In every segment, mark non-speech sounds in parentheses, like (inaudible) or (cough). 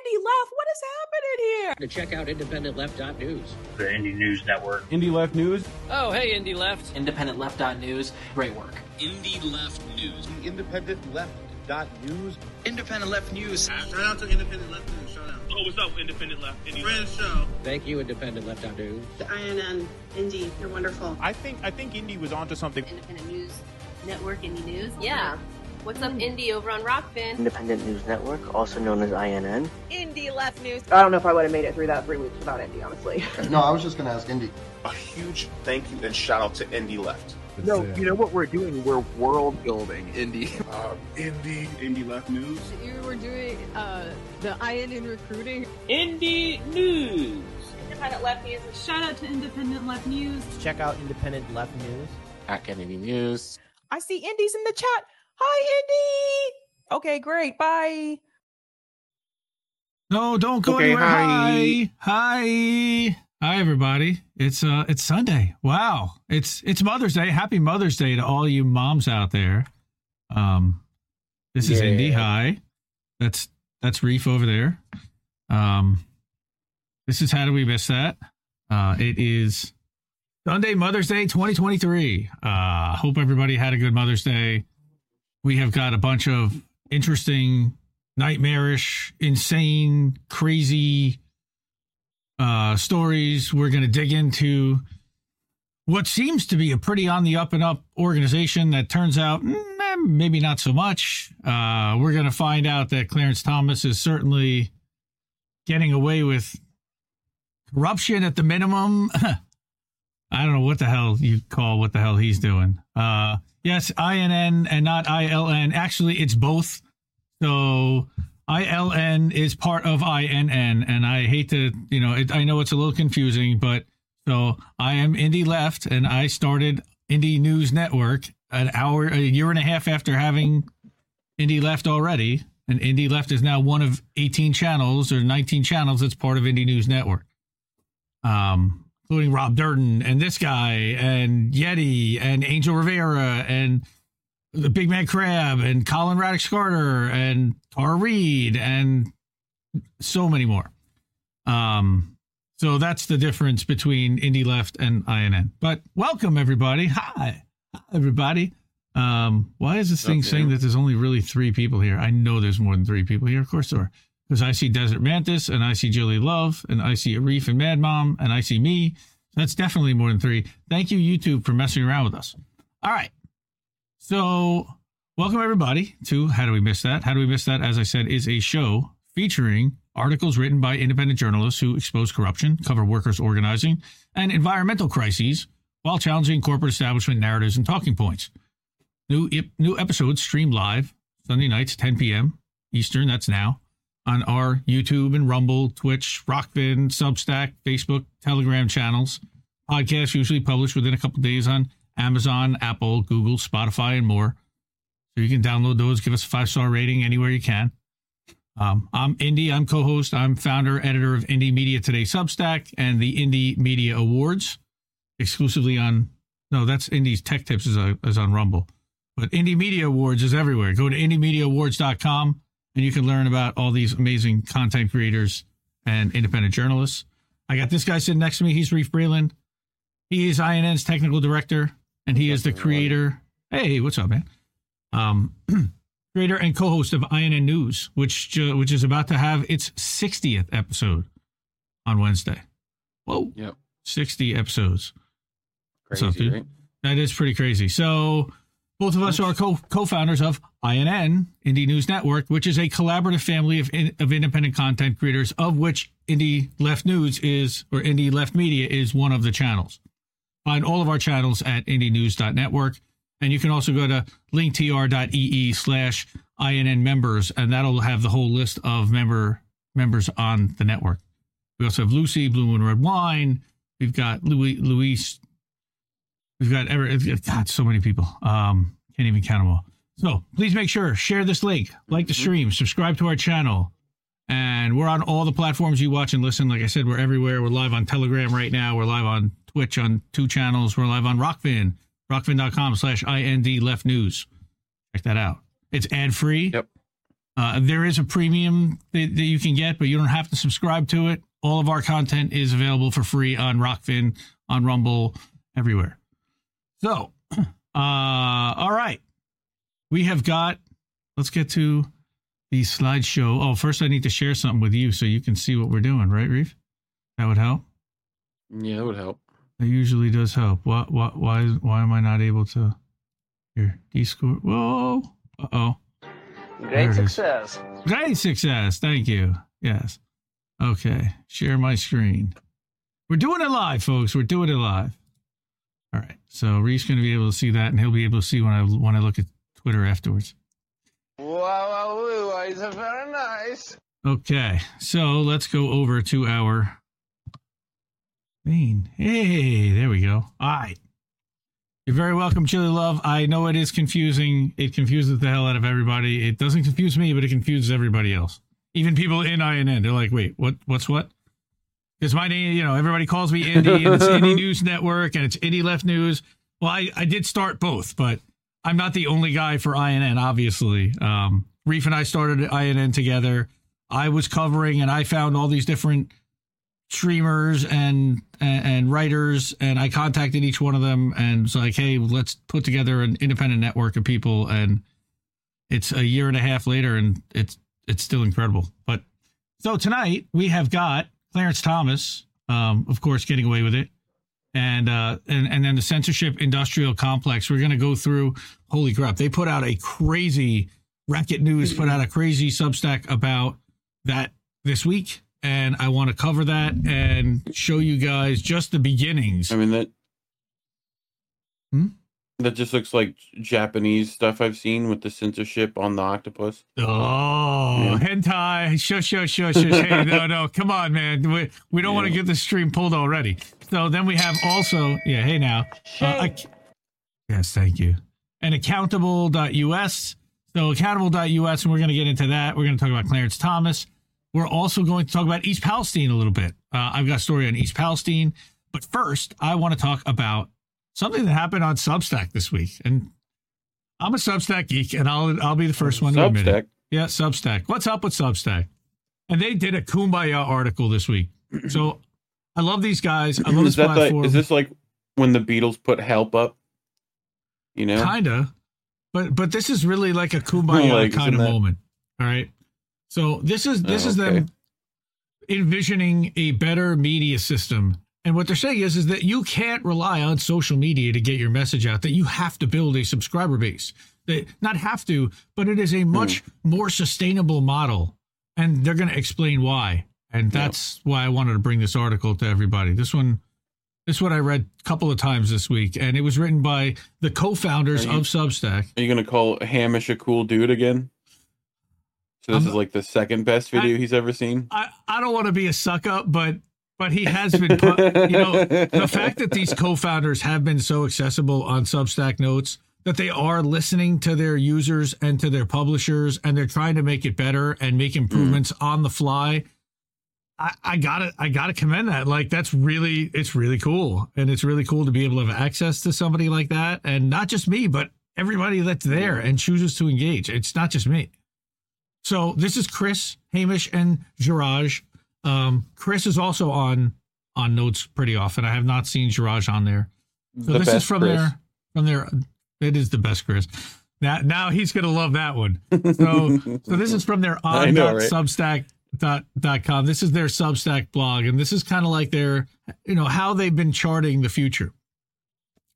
Indie Left. What is happening here? To check out IndependentLeft.news. The Indie News Network. Indie Left News. Oh, hey, Indie Left. IndependentLeft.news. Great work. Indie Left News. The Independent Left dot news. Independent Left News. Shout out to Independent Left News. Shout out. Oh, what's up, Independent Left? Indie Friend show. Thank you, Independent Left IndependentLeft.news. The INN, Indie, you're wonderful. I think I think Indie was onto something. Independent News Network, Indie News. Yeah. What's up, Indie, over on Rokfin? Independent News Network, also known as INN. Indie Left News. I don't know if I would have made it through that three weeks without Indie, honestly. (laughs) no, I was just going to ask Indie. A huge thank you and shout out to Indie Left. No, you know what we're doing? We're world building, Indie. (laughs) Uh, Indie, Indie Left News. You were doing uh, the INN recruiting. Indie News. Independent Left News. Shout out to Independent Left News. Check out Independent Left News. At Kennedy News. I see Indie's in the chat. Hi, Indy. Okay, great. Bye. No, don't go okay, anywhere. Hi. hi, hi, everybody. It's uh, it's Sunday. Wow, it's it's Mother's Day. Happy Mother's Day to all you moms out there. Um, this is Yeah. Indy. Hi, that's that's Reef over there. Um, this is how do we miss that? Uh, it is Sunday, Mother's Day, 2023. Uh, hope everybody had a good Mother's Day. We have got a bunch of interesting, nightmarish, insane, crazy uh, stories. We're going to dig into what seems to be a pretty on the up and up organization that turns out mm, eh, maybe not so much. Uh, we're going to find out that Clarence Thomas is certainly getting away with corruption at the minimum. (laughs) I don't know what the hell you call what the hell he's doing. Uh, yes, INN and not ILN. Actually, it's both. So ILN is part of INN, and I hate to, you know, it, I know it's a little confusing, but so I am Indie Left, and I started Indie News Network an hour, a year and a half after having Indie Left already, and Indie Left is now one of 18 channels or 19 channels that's part of Indie News Network. Um, including Rob Durden and this guy and Yeti and Angel Rivera and the Big Man Crab and Colin Radix Carter and Tara Reed and so many more. Um, so that's the difference between Indie Left and INN. But welcome everybody. Hi, Hi, everybody. Um, why is this thing Okay. saying that there's only really three people here? I know there's more than three people here. Of course there are. Because I see Desert Mantis and I see Julie Love and I see Arif and Mad Mom and I see me. That's definitely more than three. Thank you, YouTube, for messing around with us. All right. So, welcome everybody to How Do We Miss That? How Do We Miss That, as I said, is a show featuring articles written by independent journalists who expose corruption, cover workers' organizing, and environmental crises while challenging corporate establishment narratives and talking points. New, new episodes stream live Sunday nights, 10 p.m. Eastern, that's now, on our YouTube and Rumble, Twitch, Rokfin, Substack, Facebook, Telegram channels. Podcasts usually published within a couple days on Amazon, Apple, Google, Spotify, and more. So you can download those, give us a five star rating anywhere you can. Um, I'm Indy. I'm co-host. I'm founder, editor of Indie Media Today Substack and the Indie Media Awards, exclusively on. No, that's Indie's Tech Tips is, uh, is on Rumble, but Indie Media Awards is everywhere. Go to IndieMediaAwards.com and you can learn about all these amazing content creators and independent journalists. I got this guy sitting next to me. He's Reef Breland. He is INN's technical director, and he is the creator. Hey, what's up, man? Um, (clears throat) creator and co-host of INN News, which ju- which is about to have its 60th episode on Wednesday. Whoa, Yep. 60 episodes. Crazy, up, dude? right? That is pretty crazy. So both of us are co- co-founders of INN, Indie News Network, which is a collaborative family of, in- of independent content creators, of which Indie Left News is, or Indie Left Media is one of the channels. Find all of our channels at indienews.network. And you can also go to linktr.ee slash INN members, and that'll have the whole list of member members on the network. We also have Lucy, Blue Moon Red Wine. We've got Louis, Luis. We've got ever, God, so many people. Um, can't even count them all. So please make sure share this link, like the stream, subscribe to our channel, and we're on all the platforms you watch and listen. Like I said, we're everywhere. We're live on Telegram right now. We're live on Twitch on two channels. We're live on Rokfin, rokfin.com slash IND left news. Check that out. It's ad free. Yep. Uh, there is a premium that, that you can get, but you don't have to subscribe to it. All of our content is available for free on Rokfin, on Rumble, everywhere. So, (clears throat) uh, all right. We have got, let's get to the slideshow. Oh, first I need to share something with you so you can see what we're doing, right, Reef? That would help. Yeah, that would help. It usually does help. What? What? Why? Why am I not able to? Here, D score. Whoa. Uh oh. Great success. Great success. Thank you. Yes. Okay. Share my screen. We're doing it live, folks. We're doing it live. All right. So Reese going to be able to see that, and he'll be able to see when I when I look at Twitter afterwards. Wow, wow, it's very nice. Okay. So let's go over to our main. Hey, there we go. All right. You're very welcome, Chili Love. I know it is confusing. It confuses the hell out of everybody. It doesn't confuse me, but it confuses everybody else. Even people in INN. They're like, wait, what? What's what? Because my name, you know, everybody calls me Indy, and it's Indie (laughs) News Network, and it's Indie Left News. Well, I, I did start both, but I'm not the only guy for INN, obviously. Um, Reef and I started INN together. I was covering, and I found all these different streamers and, and and writers and I contacted each one of them and was like, hey, let's put together an independent network of people and it's a year and a half later and it's it's still incredible. But so tonight we have got Clarence Thomas, um, of course, getting away with it. And uh and, and then the censorship industrial complex. We're gonna go through holy crap. They put out a crazy Racket News put out a crazy substack about that this week and I want to cover that and show you guys just the beginnings. I mean that. Hmm? That just looks like Japanese stuff I've seen with the censorship on the octopus. Oh, yeah. hentai! Shush, shush, shush, shush. hey, no, no, (laughs) come on, man. We, we don't yeah. want to get the stream pulled already. So then we have also, yeah, hey now. Uh, yes, thank you. And accountable.us. So accountable.us, and we're going to get into that. We're going to talk about Clarence Thomas. We're also going to talk about East Palestine a little bit. Uh, I've got a story on East Palestine. But first, I want to talk about something that happened on Substack this week. And I'm a Substack geek, and I'll I'll be the first one to admit it. Yeah, Substack. What's up with Substack? And they did a Kumbaya article this week. (clears throat) So I love these guys. I love this platform. Like, is this like when the Beatles put help up? You know? Kinda. But but this is really like a Kumbaya like, kind of that... moment. All right. So this is this oh, is okay. them envisioning a better media system. And what they're saying is, is that you can't rely on social media to get your message out, that you have to build a subscriber base. That not have to, but it is a much mm. more sustainable model. And they're going to explain why. And that's why I wanted to bring this article to everybody. This one this one I read a couple of times this week, and it was written by the co-founders you, of Substack. Are you going to call Hamish a cool dude again? So this I'm, is like the second best video I, he's ever seen. I, I don't want to be a suck up, but but he has been put, you know (laughs) the fact that these co-founders have been so accessible on Substack notes that they are listening to their users and to their publishers and they're trying to make it better and make improvements mm. on the fly. I, I gotta I gotta commend that. Like that's really it's really cool. And it's really cool to be able to have access to somebody like that. And not just me, but everybody that's there and chooses to engage. It's not just me. So this is Chris, Hamish, and Jairaj. Um, Chris is also on on notes pretty often. I have not seen Jairaj on there. So the this is from Chris. their from their. It is the best Chris. Now, now he's gonna love that one. So, (laughs) so this is from their on know, right? Substack dot dot com. This is their Substack blog, and this is kind of like their, you know, how they've been charting the future.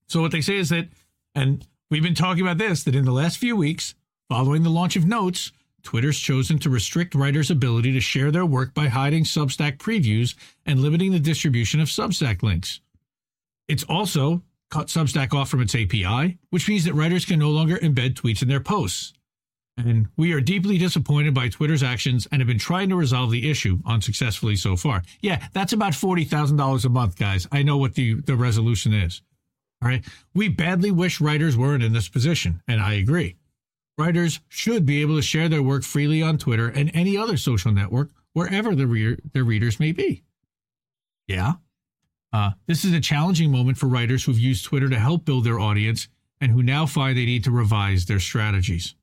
So what they say is that, and we've been talking about this, that in the last few weeks, following the launch of Notes, Twitter's chosen to restrict writers' ability to share their work by hiding Substack previews and limiting the distribution of Substack links. It's also cut Substack off from its API, which means that writers can no longer embed tweets in their posts. And we are deeply disappointed by Twitter's actions and have been trying to resolve the issue unsuccessfully so far. Yeah, that's about $40,000 a month, guys. I know what the, the resolution is. All right. We badly wish writers weren't in this position, and I agree. Writers should be able to share their work freely on Twitter and any other social network wherever the re- their readers may be. Yeah. Uh, this is a challenging moment for writers who've used Twitter to help build their audience and who now find they need to revise their strategies.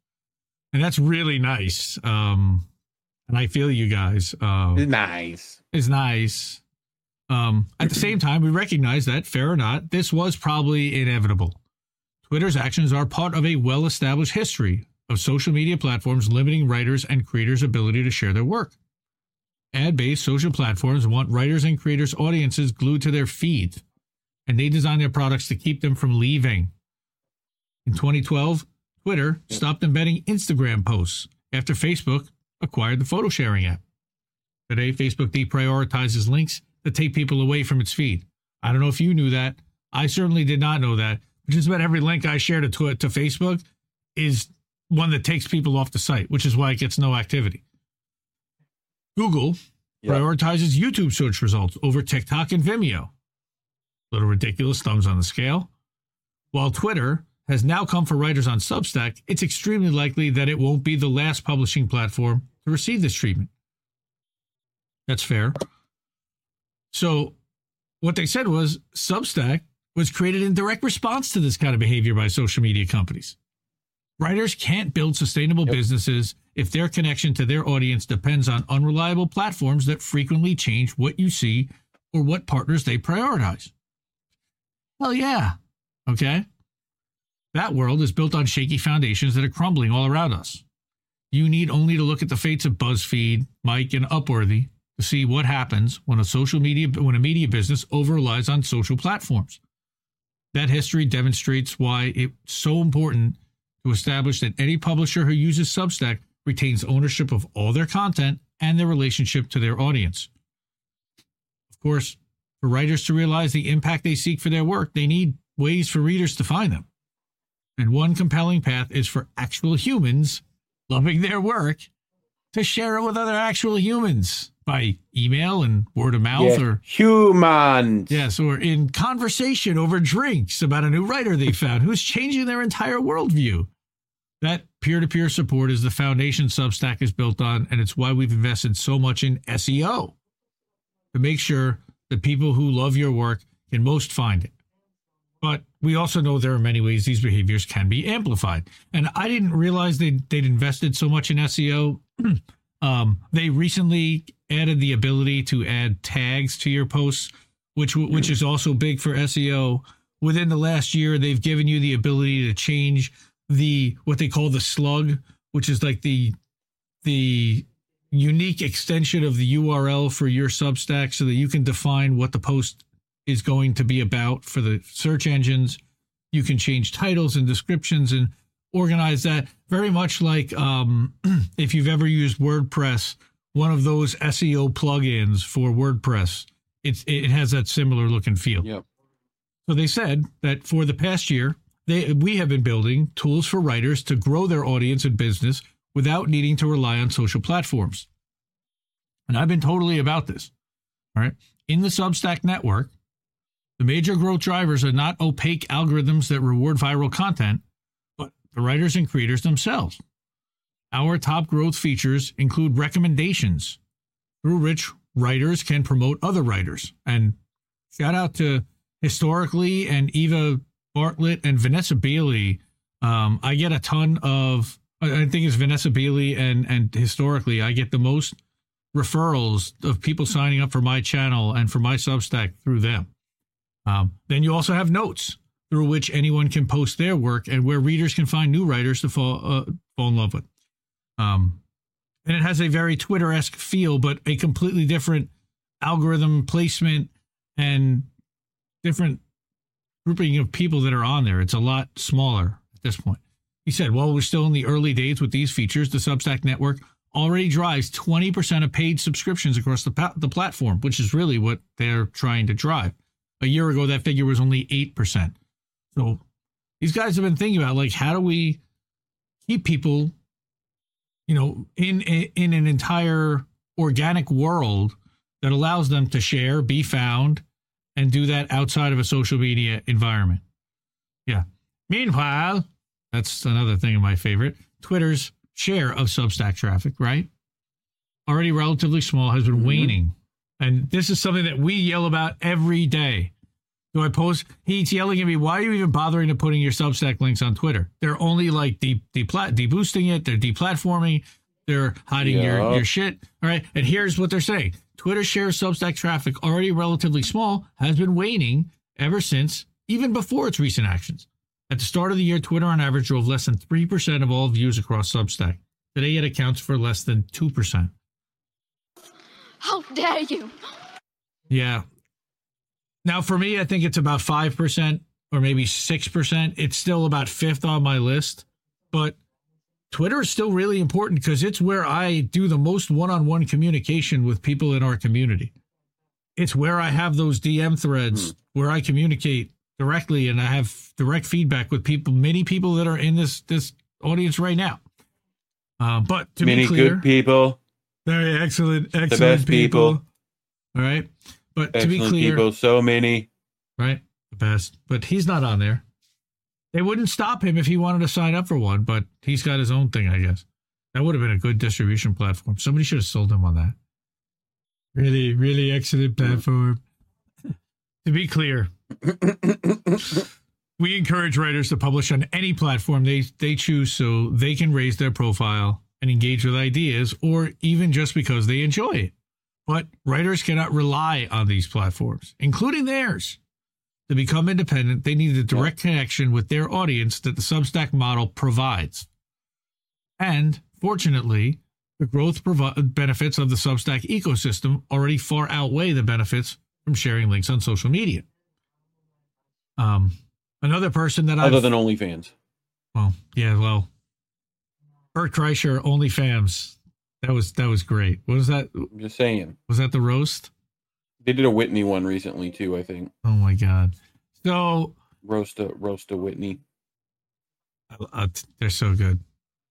and that's really nice. Um, and I feel you guys. Uh, nice. It's nice. Um, at the same time, we recognize that, fair or not, this was probably inevitable. Twitter's actions are part of a well established history of social media platforms limiting writers and creators' ability to share their work. Ad based social platforms want writers and creators' audiences glued to their feeds, and they design their products to keep them from leaving. In 2012, Twitter stopped embedding Instagram posts after Facebook acquired the photo sharing app. Today, Facebook deprioritizes links that take people away from its feed. I don't know if you knew that. I certainly did not know that. Just about every link I share to, to, to Facebook is one that takes people off the site, which is why it gets no activity. Google Yep. prioritizes YouTube search results over TikTok and Vimeo. Little ridiculous thumbs on the scale. While Twitter has now come for writers on Substack, it's extremely likely that it won't be the last publishing platform to receive this treatment. That's fair. So, what they said was Substack was created in direct response to this kind of behavior by social media companies. Writers can't build sustainable businesses if their connection to their audience depends on unreliable platforms that frequently change what you see or what partners they prioritize. Well, yeah. Okay. That world is built on shaky foundations that are crumbling all around us. You need only to look at the fates of BuzzFeed, Mic, and Upworthy to see what happens when a social media when a media business over relies on social platforms. That history demonstrates why it's so important to establish that any publisher who uses Substack retains ownership of all their content and their relationship to their audience. Of course, for writers to realize the impact they seek for their work, they need ways for readers to find them. And one compelling path is for actual humans loving their work to share it with other actual humans by email and word of mouth Yeah, or humans. Yes, or in conversation over drinks about a new writer they found who's changing their entire worldview. That peer to peer support is the foundation Substack is built on, and it's why we've invested so much in SEO to make sure that people who love your work can most find it. But we also know there are many ways these behaviors can be amplified. And I didn't realize they'd, they'd invested so much in SEO. (clears throat) um, they recently added the ability to add tags to your posts, which which is also big for SEO. Within the last year, they've given you the ability to change the what they call the slug, which is like the the unique extension of the URL for your Substack, so that you can define what the post is going to be about for the search engines. You can change titles and descriptions and organize that very much like um, (clears throat) if you've ever used WordPress, one of those SEO plugins for WordPress. It's it has that similar look and feel. Yep. So they said that for the past year, they we have been building tools for writers to grow their audience and business without needing to rely on social platforms. And I've been totally about this. All right. In the Substack network, the major growth drivers are not opaque algorithms that reward viral content, but the writers and creators themselves. Our top growth features include recommendations through which writers can promote other writers. And shout out to historically and Eva Bartlett and Vanessa Bailey. Um, I get a ton of, I think it's Vanessa Bailey and, and historically, I get the most referrals of people signing up for my channel and for my Substack through them. Um, then you also have notes through which anyone can post their work and where readers can find new writers to fall, uh, fall in love with. Um, and it has a very Twitter esque feel, but a completely different algorithm placement and different grouping of people that are on there. It's a lot smaller at this point. He said, while we're still in the early days with these features, the Substack network already drives 20% of paid subscriptions across the, pa- the platform, which is really what they're trying to drive. A year ago, that figure was only 8%. So these guys have been thinking about like, how do we keep people, you know, in, in an entire organic world that allows them to share, be found, and do that outside of a social media environment. Yeah. Meanwhile, that's another thing of my favorite. Twitter's share of Substack traffic, right? Already relatively small, has been mm-hmm. waning. And this is something that we yell about every day. Do I post? He's yelling at me. Why are you even bothering to putting your Substack links on Twitter? They're only like de deplat deboosting it. They're deplatforming. They're hiding your Yeah. your shit. All right. And here's what they're saying: Twitter shares Substack traffic already relatively small has been waning ever since, even before its recent actions. At the start of the year, Twitter on average drove less than three percent of all views across Substack. Today, it accounts for less than two percent. How dare you? Yeah. Now, for me, I think it's about 5% or maybe 6%. It's still about fifth on my list. But Twitter is still really important because it's where I do the most one on one communication with people in our community. It's where I have those DM threads where I communicate directly and I have direct feedback with people, many people that are in this this audience right now. Uh, but to Many be clear, good people. very excellent, excellent people. people. All right. But to be clear, people. So many. right? The best. But he's not on there. They wouldn't stop him if he wanted to sign up for one, but he's got his own thing, I guess. That would have been a good distribution platform. Somebody should have sold him on that. Really, really excellent platform. to be clear, we encourage writers to publish on any platform they, they choose so they can raise their profile and engage with ideas, or even just because they enjoy it. But writers cannot rely on these platforms, including theirs. To become independent, they need the direct connection with their audience that the Substack model provides. And fortunately, the growth provi- benefits of the Substack ecosystem already far outweigh the benefits from sharing links on social media. Um, another person that Other I've than OnlyFans. well, yeah, well, Bert Kreischer, OnlyFans. That was that was great. What was that? I'm just saying. Was that the roast? They did a Whitney one recently too, I think. Oh my god! So Roast a roast a Whitney. uh, they're so good.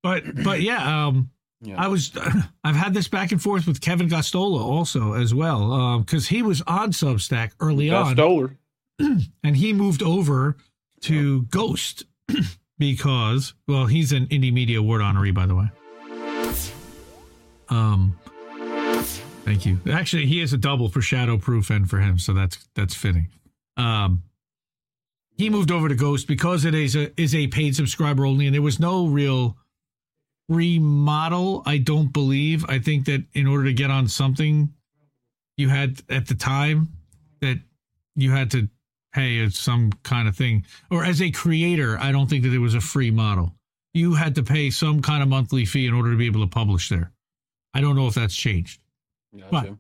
But but yeah, um, Yeah. I was (clears throat) I've had this back and forth with Kevin Gosztola also as well because he was on Substack early on, (clears throat) and he moved over to Ghost (clears throat) because well he's an indie media award honoree by the way. Um, thank you. Actually, he is a double for Shadowproof and for him, so that's that's fitting. Um, he moved over to Ghost because it is a is a paid subscriber only, and there was no real remodel. I don't believe. I think that in order to get on something, you had at the time that you had to pay some kind of thing, or as a creator, I don't think that it was a free model. You had to pay some kind of monthly fee in order to be able to publish there. I don't know if that's changed. But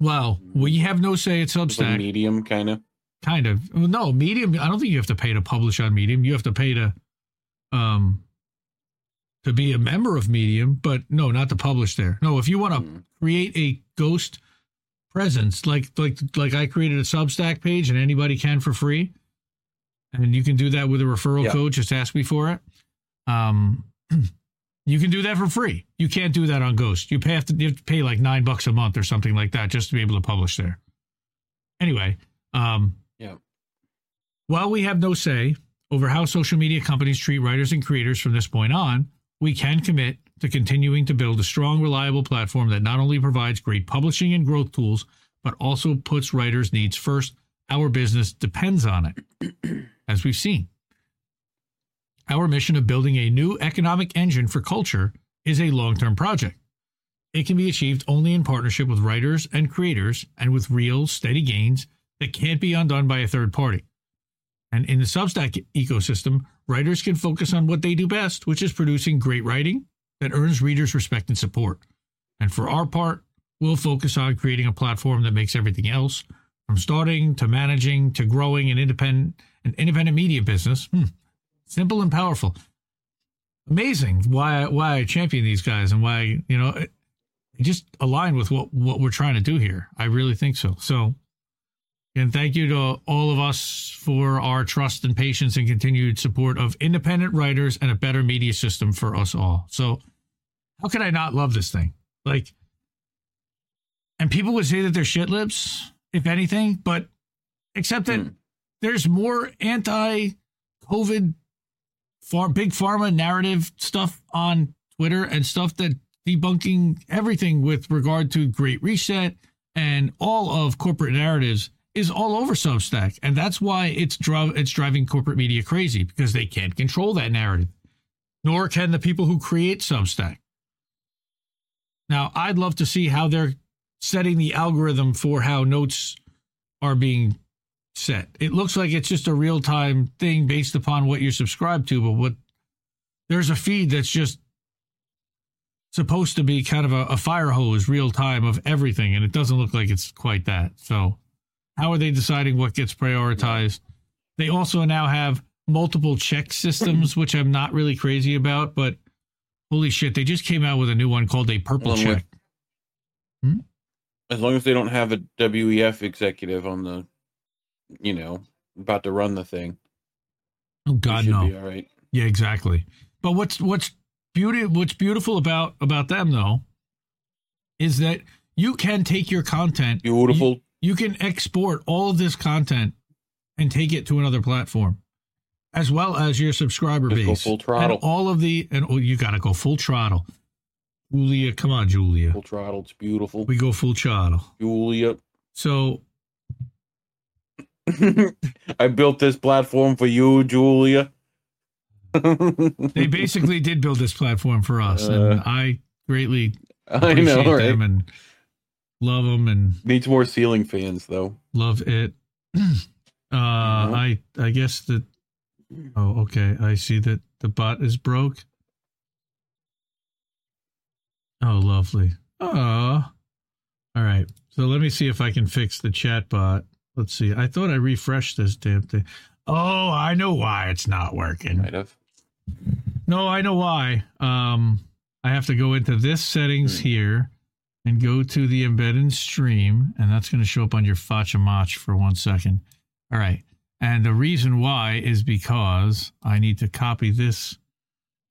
well, we have no say at It's like Substack. medium kind of. Kind of. Well, no, Medium. I don't think you have to pay to publish on Medium. You have to pay to, um, to be a member of Medium, but no, not to publish there. No, if you want to create a ghost presence, like like like I created a Substack page, and anybody can for free, and you can do that with a referral Yeah. code. Just ask me for it. Um, (clears throat) you can do that for free. You can't do that on Ghost. You have to, you have to pay like nine bucks a month or something like that just to be able to publish there. Anyway, um, Yeah. while we have no say over how social media companies treat writers and creators from this point on, we can commit to continuing to build a strong, reliable platform that not only provides great publishing and growth tools, but also puts writers' needs first. Our business depends on it, (clears throat) as we've seen. Our mission of building a new economic engine for culture is a long term project. It can be achieved only in partnership with writers and creators and with real, steady gains that can't be undone by a third party. And in the Substack ecosystem, writers can focus on what they do best, which is producing great writing that earns readers' respect and support. And for our part, we'll focus on creating a platform that makes everything else, from starting to managing to growing an independent an independent media business, hmm, simple and powerful. Amazing why why I champion these guys and why you know it, it just align with what what we're trying to do here. I really think so. So and thank you to all of us for our trust and patience and continued support of independent writers and a better media system for us all. So, how could I not love this thing? Like, and people would say that they're shit lips, if anything, but except that hmm. there's more anti COVID, far, big pharma narrative stuff on Twitter and stuff that debunking everything with regard to Great Reset and all of corporate narratives is all over Substack, and that's why it's it's driving corporate media crazy because they can't control that narrative, nor can the people who create Substack. Now, I'd love to see how they're setting the algorithm for how notes are being set. It looks like it's just a real time thing based upon what you're subscribed to, but what there's a feed that's just supposed to be kind of a, a fire hose real time of everything, and it doesn't look like it's quite that. So, how are they deciding what gets prioritized? They also now have multiple check systems, which I'm not really crazy about, but holy shit, they just came out with a new one called a purple Along with- check. Hmm? As long as they don't have a WEF executive on the, you know, about to run the thing. Oh God, no. Be all right. Yeah, exactly. But what's what's beauty what's beautiful about about them though is that you can take your content Beautiful. You, you can export all of this content and take it to another platform, as well as your subscriber Just go base. full throttle. And all of the and oh, you got to go full throttle. Julia, come on, Julia. Full throttle. It's beautiful. We go full throttle. Julia. So (laughs) I built this platform for you, Julia. (laughs) they basically did build this platform for us, and Uh, I greatly (laughs) I know, appreciate right? them and love them and Needs more ceiling fans, though. love it. (clears throat) uh, I I guess that. Oh, okay. I see that the bot is broke. Oh, lovely. Oh, all right. So let me see if I can fix the chat bot. Let's see. I thought I refreshed this damn thing. Oh, I know why it's not working. Might have. No, I know why. Um, I have to go into this settings here and go to the embedded stream, and that's going to show up on your Facha Mach for one second. All right. And the reason why is because I need to copy this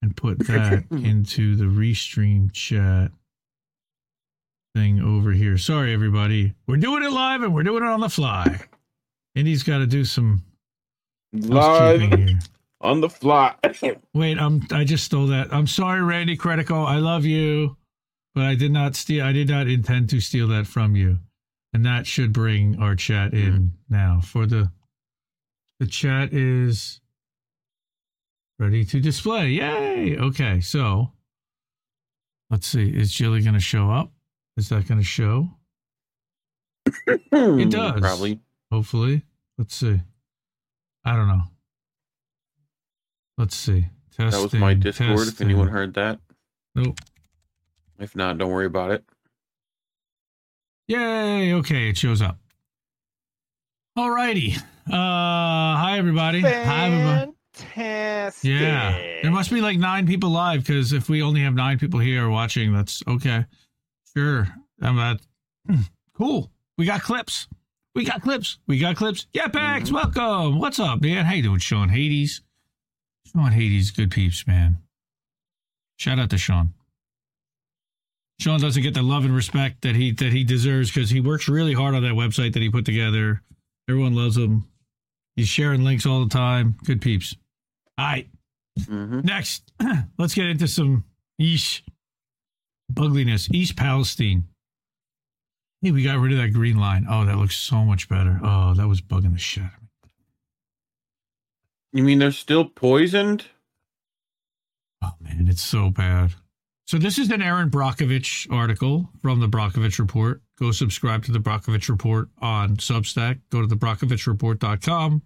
and put (laughs) that into the restream chat thing over here. Sorry, everybody. We're doing it live and we're doing it on the fly. Indy's got to do some Live here. on the fly. Wait, I'm I just stole that. I'm sorry, Randy Credico. I love you, but I did not steal I did not intend to steal that from you. And that should bring our chat in hmm. now. For the the chat is ready to display. Yay! Okay, so let's see. Is Jilly gonna show up? Is that gonna show? It does. Probably. Hopefully. Let's see. I don't know. Let's see. That was my Discord. If anyone heard that. Nope. If not, don't worry about it. Yay! Okay, it shows up. All righty. Uh, hi everybody. Hi everybody. Fantastic. Yeah, there must be like nine people live because if we only have nine people here watching, that's okay. Sure. I'm hmm, not cool. We got clips. We got clips. We got clips. Yeah, Pax, mm-hmm. welcome. What's up, man? How you doing, Sean Hades? Sean Hades, good peeps, man. Shout out to Sean. Sean doesn't get the love and respect that he that he deserves because he works really hard on that website that he put together. Everyone loves him. He's sharing links all the time. Good peeps. All right. Mm-hmm. Next, (clears throat) let's get into some East ugliness. East Palestine. Hey, we got rid of that green line. Oh, that looks so much better. Oh, that was bugging the shit out of me. You mean they're still poisoned? Oh man, it's so bad. So this is an Erin Brockovich article from the Brockovich Report. Go subscribe to the Brockovich Report on Substack. Go to the BrockovichReport.com.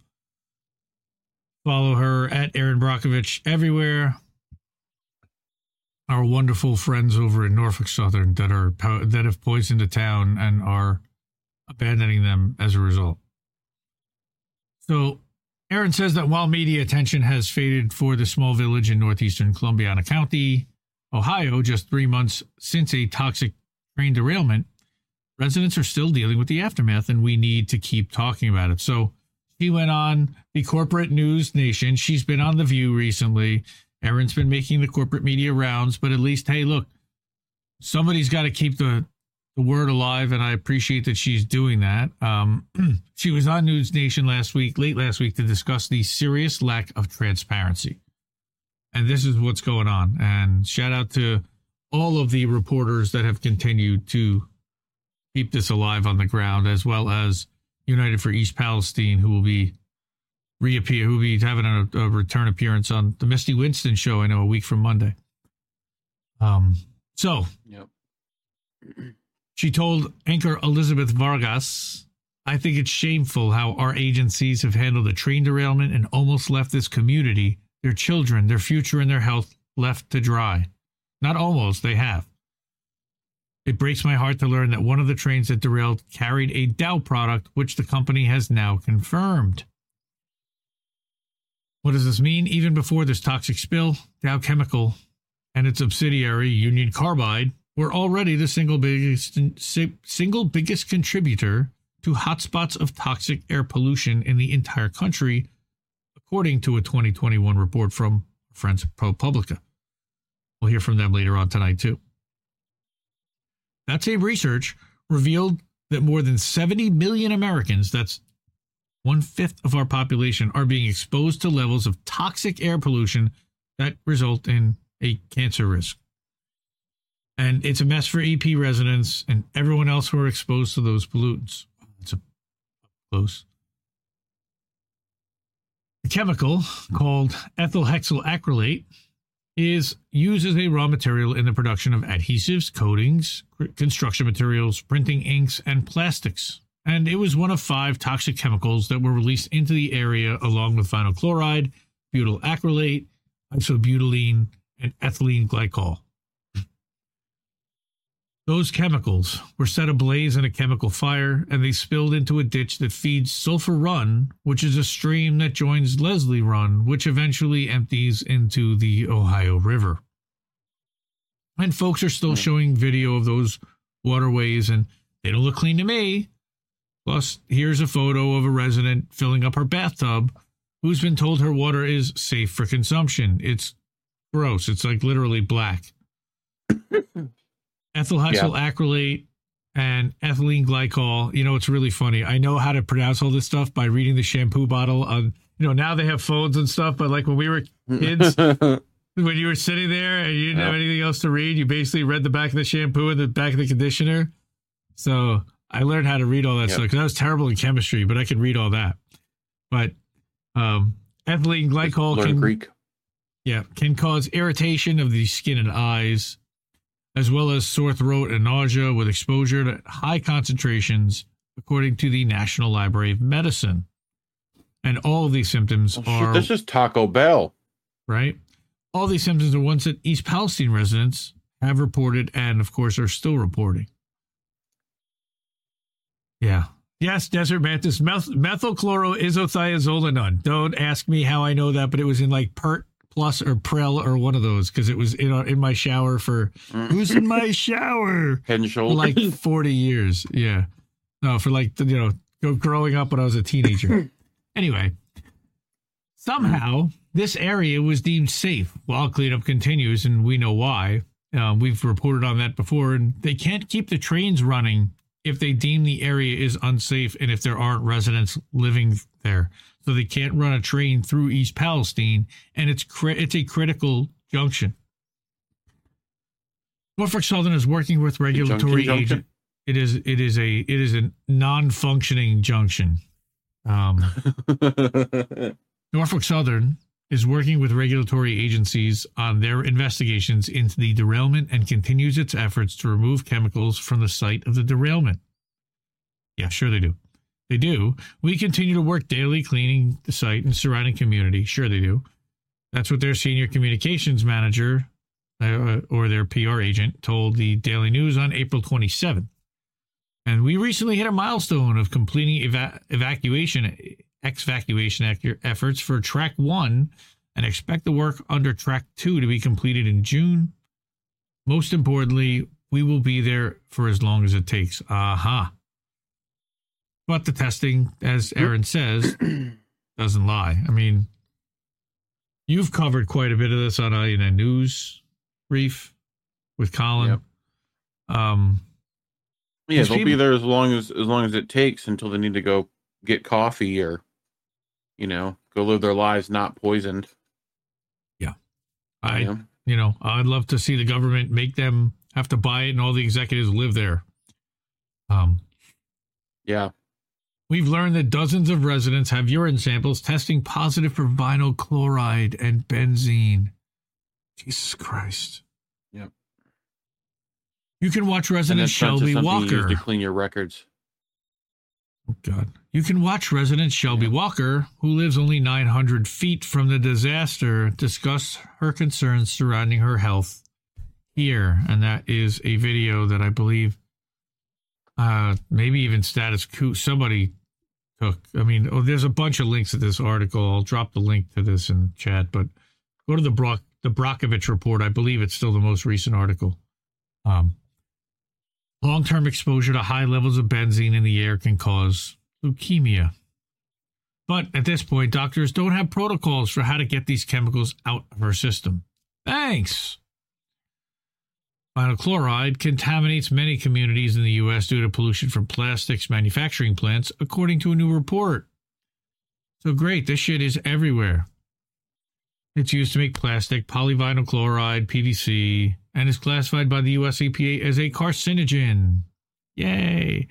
Follow her at Erin Brockovich everywhere. Our wonderful friends over in Norfolk Southern that are that have poisoned the town and are abandoning them as a result. So Erin says that while media attention has faded for the small village in northeastern Columbiana County, Ohio, just three months since a toxic train derailment, residents are still dealing with the aftermath, and we need to keep talking about it. So she went on the corporate news nation. She's been on The View recently. Erin's been making the corporate media rounds, but at least, hey, look, somebody's got to keep the the word alive, and I appreciate that she's doing that. Um, (clears throat) she was on News Nation last week, late last week, to discuss the serious lack of transparency. And this is what's going on. And shout out to all of the reporters that have continued to keep this alive on the ground, as well as United for East Palestine, who will be reappear, who will be having a, a return appearance on the Misty Winston show. I know a week from Monday. Um. So. Yep. (clears throat) She told anchor Elizabeth Vargas, I think it's shameful how our agencies have handled a train derailment and almost left this community, their children, their future, and their health left to dry. Not almost, they have. It breaks my heart to learn that one of the trains that derailed carried a Dow product, which the company has now confirmed. What does this mean? Even before this toxic spill, Dow Chemical and its subsidiary Union Carbide were already the single biggest single biggest contributor to hotspots of toxic air pollution in the entire country, according to a 2021 report from friends ProPublica. We'll hear from them later on tonight too. That same research revealed that more than 70 million Americans, that's one fifth of our population, are being exposed to levels of toxic air pollution that result in a cancer risk. And it's a mess for EP residents and everyone else who are exposed to those pollutants. It's a close. The chemical called ethyl hexyl acrylate is used as a raw material in the production of adhesives, coatings, construction materials, printing inks, and plastics. And it was one of five toxic chemicals that were released into the area along with vinyl chloride, butyl acrylate, isobutylene, and ethylene glycol. Those chemicals were set ablaze in a chemical fire and they spilled into a ditch that feeds Sulphur Run, which is a stream that joins Leslie Run, which eventually empties into the Ohio River. And folks are still hmm. showing video of those waterways and they don't look clean to me. Plus, here's a photo of a resident filling up her bathtub who's been told her water is safe for consumption. It's gross. It's like literally black (coughs) ethyl hexyl yeah. acrylate and ethylene glycol. You know, it's really funny. I know how to pronounce all this stuff by reading the shampoo bottle on, you know, now they have phones and stuff, but like when we were kids, (laughs) when you were sitting there and you didn't yeah. have anything else to read, you basically read the back of the shampoo and the back of the conditioner. So I learned how to read all that yep. stuff because I was terrible in chemistry, but I could read all that. But um, ethylene glycol Learn can, Greek. yeah, can cause irritation of the skin and eyes as well as sore throat and nausea with exposure to high concentrations, according to the National Library of Medicine. And all these symptoms oh, are. This is Taco Bell. Right? All these symptoms are ones that East Palestine residents have reported and, of course, are still reporting. Yeah. Yes, Desert Mantis, meth- methylchloroisothiazolinone. Don't ask me how I know that, but it was in like PERT Plus or Prell or one of those because it was in in my shower for who's in my shower head and shoulders like (laughs) forty years. Yeah, no, for like you know growing up when I was a teenager. (laughs) anyway, somehow this area was deemed safe while cleanup continues, and we know why. Um, we've reported on that before, and they can't keep the trains running if they deem the area is unsafe and if there aren't residents living there so they can't run a train through East Palestine, and it's cri- it's a critical junction. Norfolk Southern is working with regulatory agent. It is it is a it is a non-functioning junction. Um, (laughs) Norfolk Southern is working with regulatory agencies on their investigations into the derailment and continues its efforts to remove chemicals from the site of the derailment. Yeah, sure they do. They do. We continue to work daily cleaning the site and surrounding community. Sure, they do. That's what their senior communications manager uh, or their PR agent told the Daily News on April 27th. And we recently hit a milestone of completing eva- evacuation, evacuation efforts for track one and expect the work under track two to be completed in June. Most importantly, we will be there for as long as it takes. Aha. Uh-huh. But the testing, as Erin says, (clears throat) doesn't lie. I mean, you've covered quite a bit of this on INN News, Reef, with Colin. Yep. Um, yeah, they'll people, be there as long as as long as it takes until they need to go get coffee or, you know, go live their lives not poisoned. Yeah, I, yeah. you know, I'd love to see the government make them have to buy it and all the executives live there. Um, yeah, We've learned that dozens of residents have urine samples testing positive for vinyl chloride and benzene. Jesus Christ. Yep. You can watch resident that's not just Shelby something you use Walker. to clean your records. Oh, God. You can watch resident Shelby Walker, who lives only 900 feet from the disaster, discuss her concerns surrounding her health here. And that is a video that I believe uh, maybe even Status Coup, somebody took. I mean, oh, there's a bunch of links to this article. I'll drop the link to this in chat, but go to the Brock, the Brockovich report. I believe it's still the most recent article. Um, Long term exposure to high levels of benzene in the air can cause leukemia. But at this point, doctors don't have protocols for how to get these chemicals out of our system. Thanks. Vinyl chloride contaminates many communities in the U.S. due to pollution from plastics manufacturing plants, according to a new report. So great, this shit is everywhere. It's used to make plastic, polyvinyl chloride, PVC, and is classified by the US EPA as a carcinogen. Yay!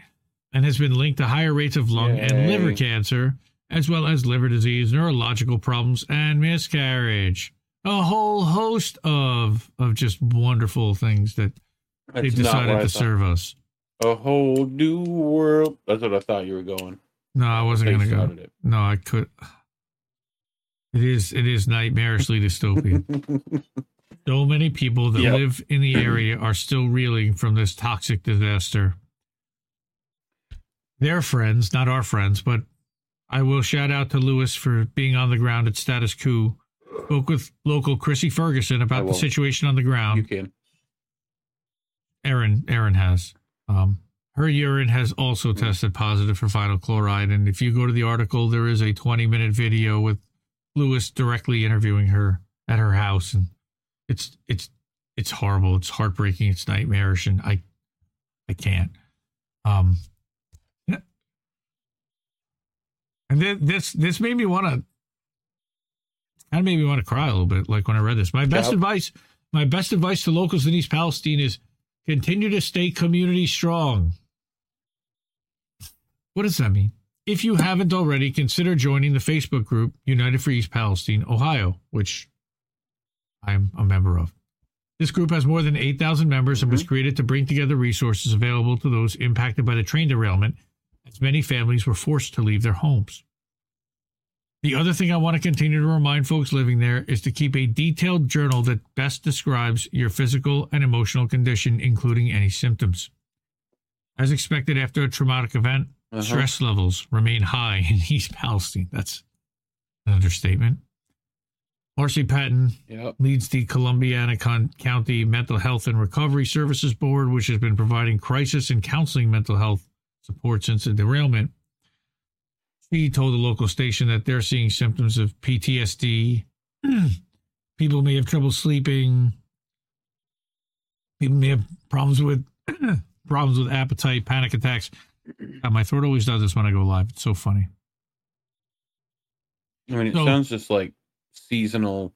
And has been linked to higher rates of lung and liver cancer, as well as liver disease, neurological problems, and miscarriage. A whole host of of just wonderful things that That's they've decided to serve us. A whole new world. That's what I thought you were going. No, I wasn't going to go. it. No, I could. It is it is nightmarishly dystopian. (laughs) so many people that Yep. live in the area are still reeling from this toxic disaster. Their friends, not our friends, but I will shout out to Lewis for being on the ground at Status Coup. Spoke with local Chrissy Ferguson about the situation on the ground. You can. Erin, Erin has. Um, her urine has also tested positive for vinyl chloride, and if you go to the article, there is a 20 minute video with Lewis directly interviewing her at her house, and it's it's it's horrible. It's heartbreaking. It's nightmarish, and I I can't. Um, and then this this made me want to. Kind of made me want to cry a little bit, like when I read this. My best Yep. advice, my best advice to locals in East Palestine is continue to stay community strong. What does that mean? If you haven't already, consider joining the Facebook group United for East Palestine, Ohio, which I'm a member of. This group has more than 8,000 members and was created to bring together resources available to those impacted by the train derailment, as many families were forced to leave their homes. The other thing I want to continue to remind folks living there is to keep a detailed journal that best describes your physical and emotional condition, including any symptoms. As expected after a traumatic event, Uh-huh. stress levels remain high in (laughs) East Palestine. That's an understatement. Marcy Patton Yep. leads the Columbiana Con- County Mental Health and Recovery Services Board, which has been providing crisis and counseling mental health support since the derailment. She told the local station that they're seeing symptoms of PTSD. (clears throat) People may have trouble sleeping. People may have problems with (clears throat) problems with appetite, panic attacks. God, my throat always does this when I go live. It's so funny. I mean, it So- sounds just like seasonal.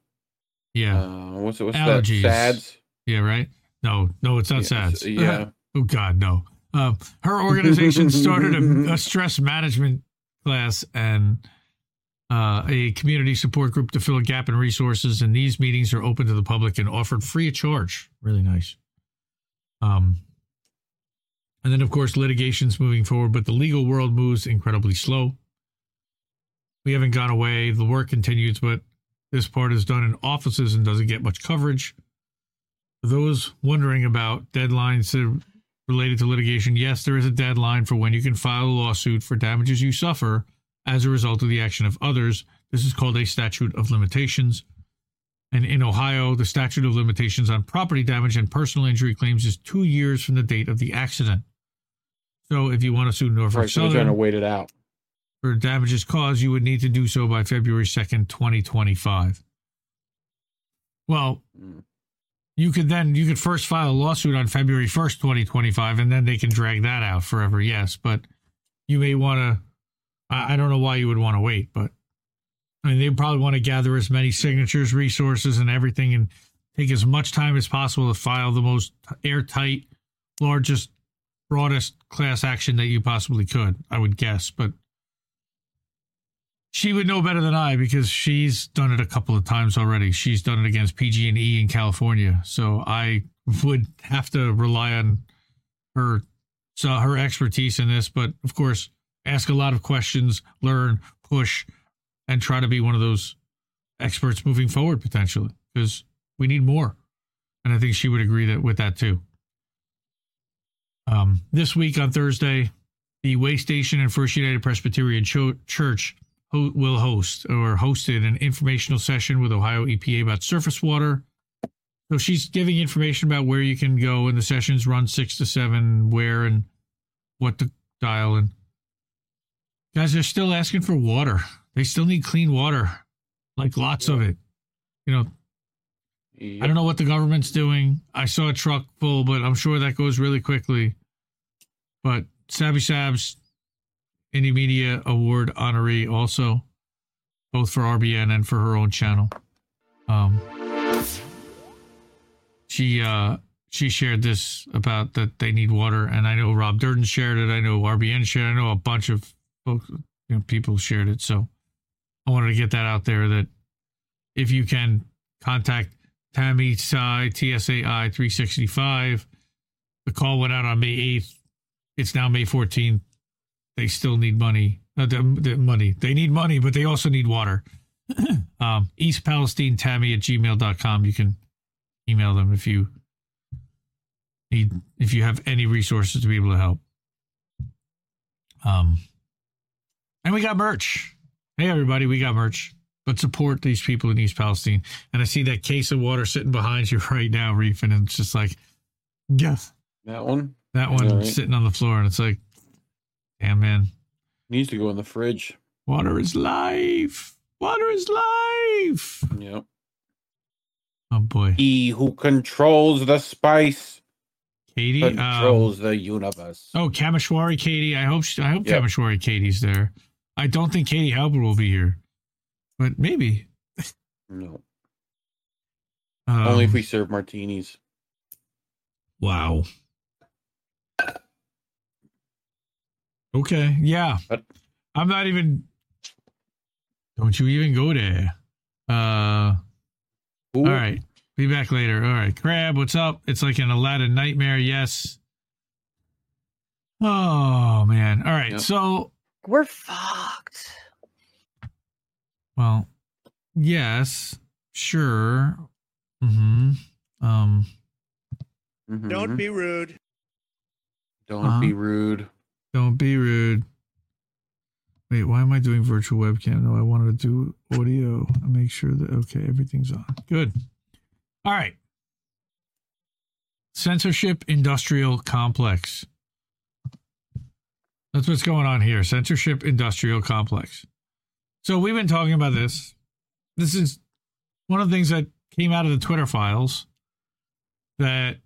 Yeah. Uh, what's it? What's Allergies. that? Sads. Yeah, right? No, no, it's not Yeah, SADS. yeah. (laughs) oh, God, no. Uh, her organization started a, a stress management class and uh, a community support group to fill a gap in resources. And these meetings are open to the public and offered free of charge. Really nice. Um, and then, of course, litigation's moving forward, but the legal world moves incredibly slow. We haven't gone away. The work continues, but this part is done in offices and doesn't get much coverage. For those wondering about deadlines to, related to litigation, yes, there is a deadline for when you can file a lawsuit for damages you suffer as a result of the action of others. This is called a statute of limitations. And in Ohio, the statute of limitations on property damage and personal injury claims is two years from the date of the accident. So if you want to sue Norfolk Right. So they're trying to wait it out. For damages caused, you would need to do so by February 2nd, 2025. Well, mm. you could then you could first file a lawsuit on February 1st, 2025, and then they can drag that out forever. Yes, but you may want to. I, I don't know why you would want to wait, but I mean, they probably want to gather as many signatures, resources, and everything, and take as much time as possible to file the most airtight, largest, broadest class action that you possibly could. I would guess, but she would know better than I because she's done it a couple of times already. She's done it against PG&E in California, so I would have to rely on her so her expertise in this. But of course, ask a lot of questions, learn, push, and try to be one of those experts moving forward potentially because we need more. And I think she would agree that with that too. Um, this week on Thursday, the Way Station and First United Presbyterian Church will host or hosted an informational session with Ohio EPA about surface water. So she's giving information about where you can go, and the sessions run six to seven, where and what to dial. And guys, they're still asking for water. They still need clean water, like lots of it. You know, I don't know what the government's doing. I saw a truck full, but I'm sure that goes really quickly. But Savvy Sabs, Indie Media Award honoree, also both for RBN and for her own channel. Um, she uh, she shared this about that they need water, and I know Rob Durden shared it. I know RBN shared. it. I know a bunch of folks, you know, people shared it. So I wanted to get that out there. That if you can contact Tammy Tsai, TSAI 365. The call went out on May 8th. It's now May 14th. They still need money. Uh, the, the money. They need money, but they also need water. (clears throat) um, East Palestine Tammy at gmail.com. You can email them if you need, if you have any resources to be able to help. Um, and we got merch. Hey, everybody, we got merch but support these people in East Palestine. And I see that case of water sitting behind you (laughs) right now, reefing, and it's just like, yes, that one, that one right. sitting on the floor, and it's like, damn man, Needs to go in the fridge. water is life. Water is life. Yep. Oh boy, He who controls the spice Katie. Um, controls the universe. oh, Kamishwari Katie. I hope she, I hope Yep. Kamishwari Katie's there. I don't think Katie Halbert will be here, but maybe. No. Um, Only if we serve martinis. Wow. Okay. Yeah. But- I'm not even. Don't you even go there. Uh. All right. Be back later. All right. Crab, what's up? It's like an Aladdin nightmare. Yes. Oh, man. All right. Yep. So, We're fucked. well, yes. Sure. Mm-hmm. Um, Mhm. Don't be rude. Don't Huh? be rude. Don't be rude. Wait, why am I doing virtual webcam? No, I wanted to do audio I make sure that okay, everything's on. Good. All right. Censorship industrial complex. That's what's going on here. Censorship industrial complex. So we've been talking about this. This is one of the things that came out of the Twitter files that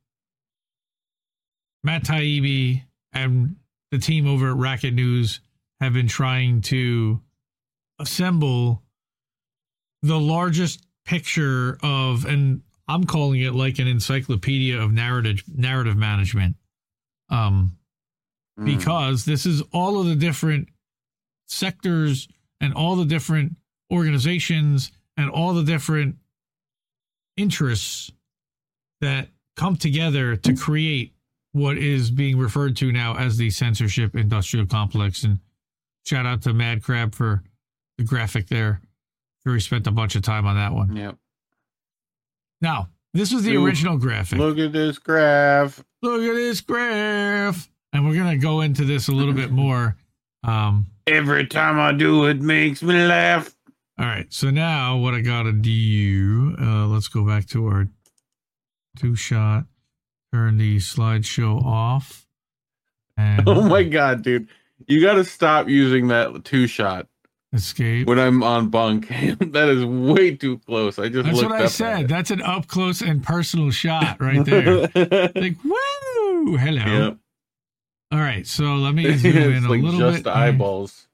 Matt Taibbi and the team over at Racket News have been trying to assemble the largest picture of, and I'm calling it like an encyclopedia of narrative narrative management, um, Mm. because this is all of the different sectors and all the different organizations and all the different interests that come together to create what is being referred to now as the censorship industrial complex. And shout out to Mad Crab for the graphic there. Sure, he spent a bunch of time on that one. Yep. Now, this was the Ooh, original graphic. Look at this graph. Look at this graph. And we're going to go into this a little bit more. Um, Every time I do, it makes me laugh. All right. So now what I got to do, uh, let's go back to our two shot, turn the slideshow off. And Oh my god, dude. You got to stop using that two shot escape. when I'm on bunk. (laughs) that is way too close. I just That's what I said. That's an up close and personal shot (laughs) right there. like, (laughs) woo! Hello. Yep. All right. So let me zoom in a like little just bit. eyeballs.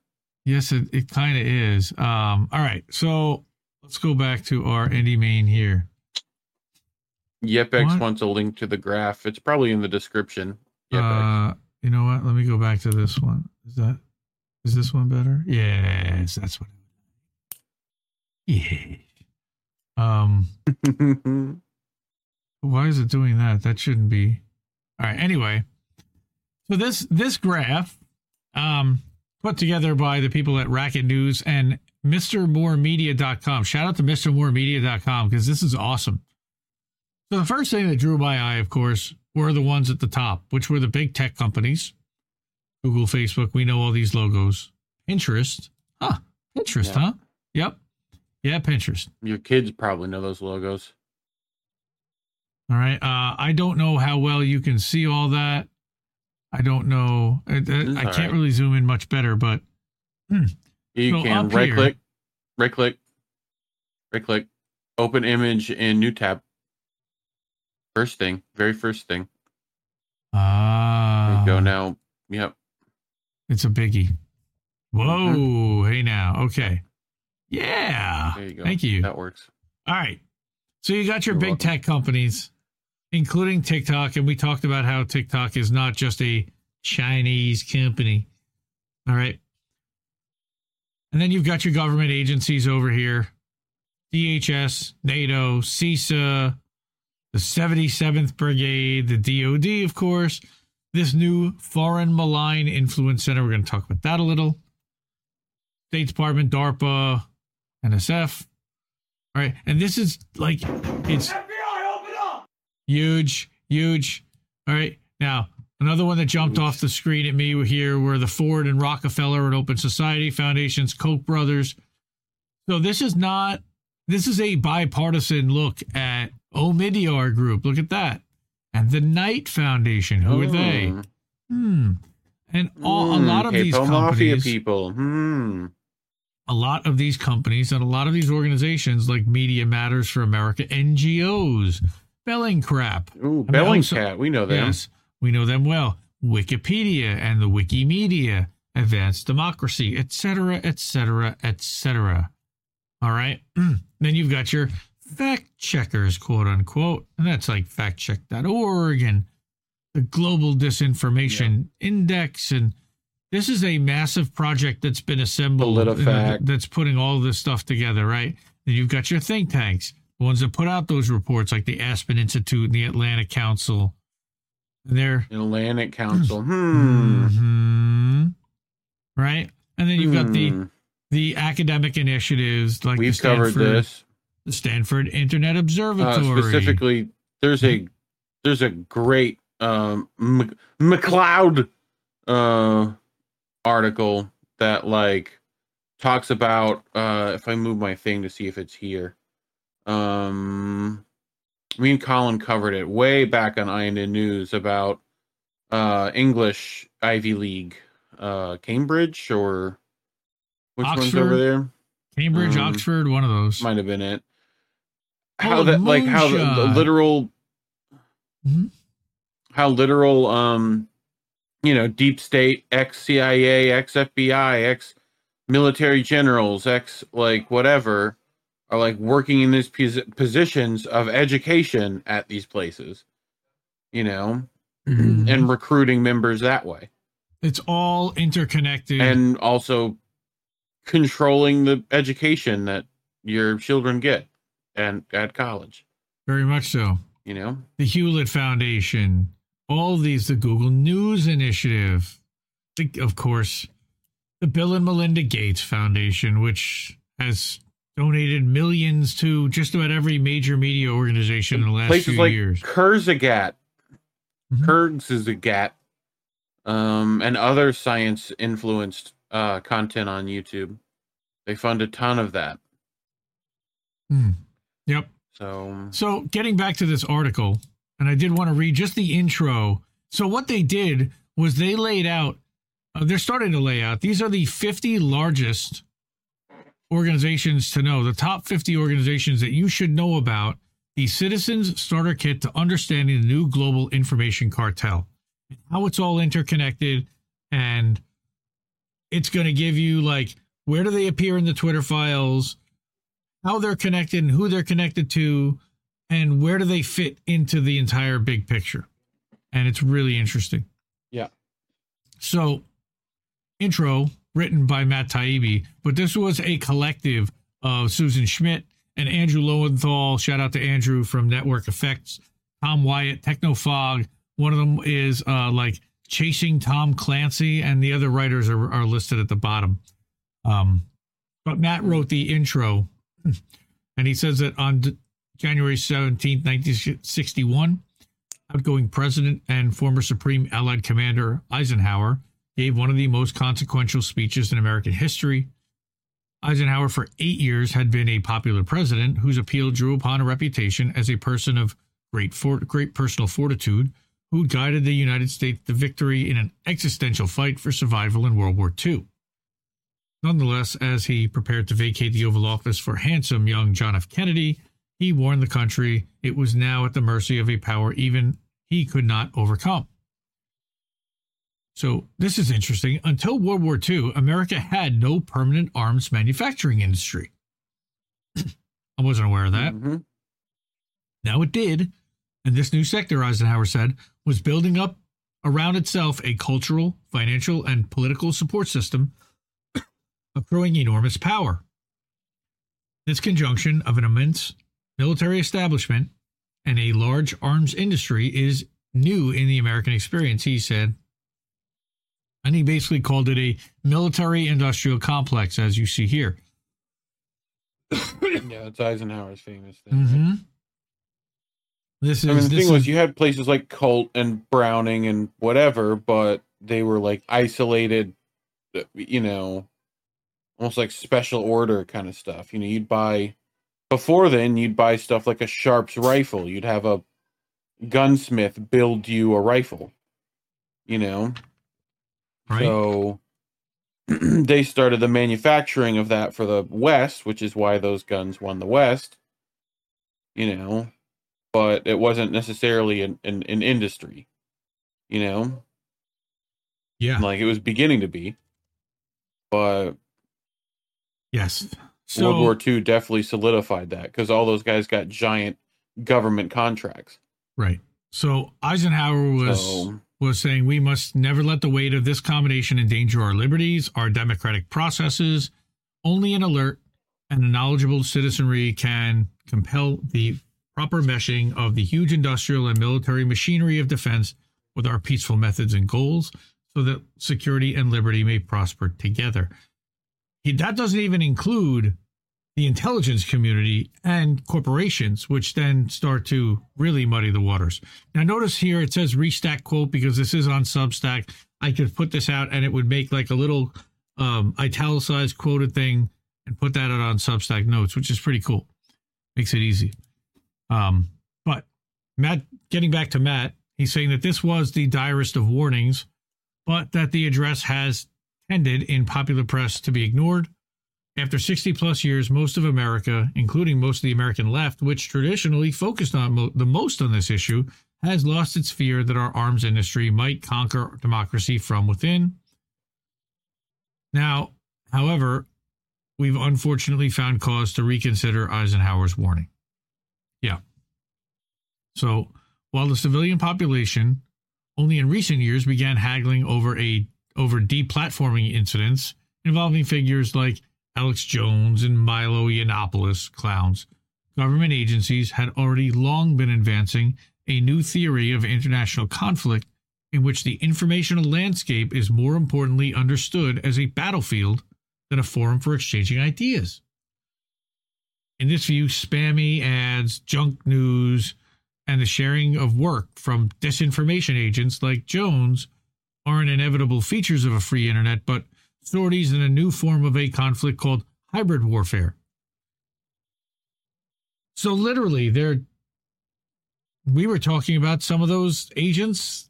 Yes, it, it kind of is. Um, all right. So let's go back to our indie main here. YepX What? wants a link to the graph. It's probably in the description. YepX. Uh, you know what? Let me go back to this one. Is that is this one better? Yes, that's what. Yeah. Um. (laughs) why is it doing that? That shouldn't be. All right. Anyway, so this this graph, um, put together by the people at Racket News and MrMoreMedia.com. Shout out to MrMoreMedia.com because this is awesome. So the first thing that drew my eye, of course, were the ones at the top, which were the big tech companies. Google, Facebook, we know all these logos. Pinterest. Huh. Pinterest, Yeah. huh? Yep. Yeah, Pinterest. Your kids probably know those logos. All right. Uh, I don't know how well you can see all that. I don't know. I, I- I can't right. really zoom in much better, but hmm. You So can right here- click, right click, right click, open image in new tab. First thing, very first thing. Ah, you go now. Yep. it's a biggie. Whoa. Mm-hmm. Hey now. Okay. Yeah. There you go. Thank you. That works. All right. So you got your You're big welcome. tech companies, including TikTok, and we talked about how TikTok is not just a Chinese company. All right. And then you've got your government agencies over here DHS, NATO, CISA, the 77th Brigade, the DoD, of course, this new Foreign Malign Influence Center. We're going to talk about that a little. State Department, DARPA, NSF. All right. And this is like, it's huge, huge. All right. Now, another one that jumped off the screen at me here were the Ford and Rockefeller and Open Society Foundations, Koch brothers. So this is not, this is a bipartisan look at Omidyar Group. Look at that. And the Knight Foundation. Who are they? Hmm. Hmm. And all, a Hmm, lot of these Capo Mafia companies, people. Hmm. a lot of these companies and a lot of these organizations like Media Matters for America, NGOs, Belling Crap. Ooh, I mean, Bellingcat. We know them. Yes, we know them well. Wikipedia and the Wikimedia, Advanced Democracy, etc., etc., etc. All right. (clears throat) then you've got your fact checkers, quote unquote, and that's like factcheck.org and the Global Disinformation Index. And this is a massive project that's been assembled PolitiFact. that's putting all this stuff together, right? Then you've got your think tanks, the ones that put out those reports, like the Aspen Institute and the Atlantic Council. And they're Atlantic Council. Hmm. Mhm. right, and then you've got the Hmm. The academic initiatives like We've the covered Stanford, this. the Stanford Internet Uh, Observatory. specifically, there's a there's a great um, Mc- McLeod uh, article that like talks about uh, if I move my thing to see if it's here. Um, me and Colin covered it way back on INN News about uh, English Ivy League, uh, Cambridge or which one's Oxford? over there? Cambridge, Um, Oxford, one of those. Might have been it. Oh, How that like how the, the literal Mhm. how literal um you know deep state ex CIA ex FBI ex military generals ex like whatever are like working in these pos- positions of education at these places you know Mhm. and recruiting members that way It's all interconnected. and also controlling the education that your children get and at college very much so. you know The Hewlett Foundation, all these, the Google News Initiative, the, of course, the Bill and Melinda Gates Foundation, which has donated millions to just about every major media organization in the last places few like years. Kurzgesagt, Mhm. Kurzgesagt, um, and other science influenced uh, content on YouTube. They fund a ton of that. Hmm. Yep. So So, getting back to this article, and I did want to read just the intro. So, what they did was they laid out, uh, they're starting to lay out, these are the 50 largest organizations to know, the top 50 organizations that you should know about the Citizens Starter Kit to Understanding the New Global Information Cartel, how it's all interconnected, and it's going to give you like where do they appear in the Twitter files, how they're connected and who they're connected to, and where do they fit into the entire big picture. And it's really interesting. yeah, So, intro written by Matt Taibbi, but this was a collective of Susan Schmidt and Andrew Lowenthal. Shout out to Andrew from Network Effects. Tom Wyatt, Technofog. One of them is uh, like Chasing Tom Clancy, and the other writers are, are listed at the bottom. Um, but Matt wrote the intro, (laughs) and he says that on January 17th, 1961, outgoing president and former Supreme Allied Commander Eisenhower gave one of the most consequential speeches in American history. Eisenhower, for eight years, had been a popular president whose appeal drew upon a reputation as a person of great, for- great personal fortitude who guided the United States to victory in an existential fight for survival in World War II. Nonetheless, as he prepared to vacate the Oval Office for handsome young John F. Kennedy, he warned the country it was now at the mercy of a power even he could not overcome. So, this is interesting. Until World War II, America had no permanent arms manufacturing industry. (clears throat) I wasn't aware of that. Mm-hmm. Now it did. And this new sector, Eisenhower said, was building up around itself a cultural, financial, and political support system (clears throat) accruing enormous power. This conjunction of an immense military establishment and a large arms industry is new in the American experience, he said. And he basically called it a military industrial complex, as you see here. (coughs) yeah, it's Eisenhower's famous thing. Mm-hmm. This is I mean, the thing was, you had places like Colt and Browning and whatever, but they were like isolated, uh, you know, almost like special order kind of stuff. You know, you'd buy before then, you'd buy stuff like a Sharps rifle. You'd have a gunsmith build you a rifle. You know, Right. so (clears throat) they started the manufacturing of that for the West, which is why those guns won the West. You know, but it wasn't necessarily an, an, an industry. You know, yeah, like it was beginning to be, but yes. So, World War II definitely solidified that because all those guys got giant government contracts. Right. So Eisenhower was So- was saying we must never let the weight of this combination endanger our liberties, our democratic processes. Only an alert and a knowledgeable citizenry can compel the proper meshing of the huge industrial and military machinery of defense with our peaceful methods and goals so that security and liberty may prosper together. He, that doesn't even include the intelligence community and corporations, which then start to really muddy the waters. Now, notice here it says restack quote because this is on Substack. I could put this out and it would make like a little um, italicized quoted thing and put that out on Substack notes, which is pretty cool. Makes it easy. Um, but Matt, getting back to Matt, he's saying that this was the direst of warnings, but that the address has tended in popular press to be ignored. After 60 plus years, most of America, including most of the American left, which traditionally focused on mo- the most on this issue, has lost its fear that our arms industry might conquer democracy from within. Now, however, we've unfortunately found cause to reconsider Eisenhower's warning. Yeah. So, while the civilian population only in recent years began haggling over a over deplatforming incidents involving figures like Alex Jones and Milo Yiannopoulos clowns, government agencies had already long been advancing a new theory of international conflict in which the informational landscape is more importantly understood as a battlefield than a forum for exchanging ideas. In this view, spammy ads, junk news, and the sharing of work from disinformation agents like Jones aren't inevitable features of a free internet, but sorties in a new form of a conflict called hybrid warfare. So literally, they're we were talking about some of those agents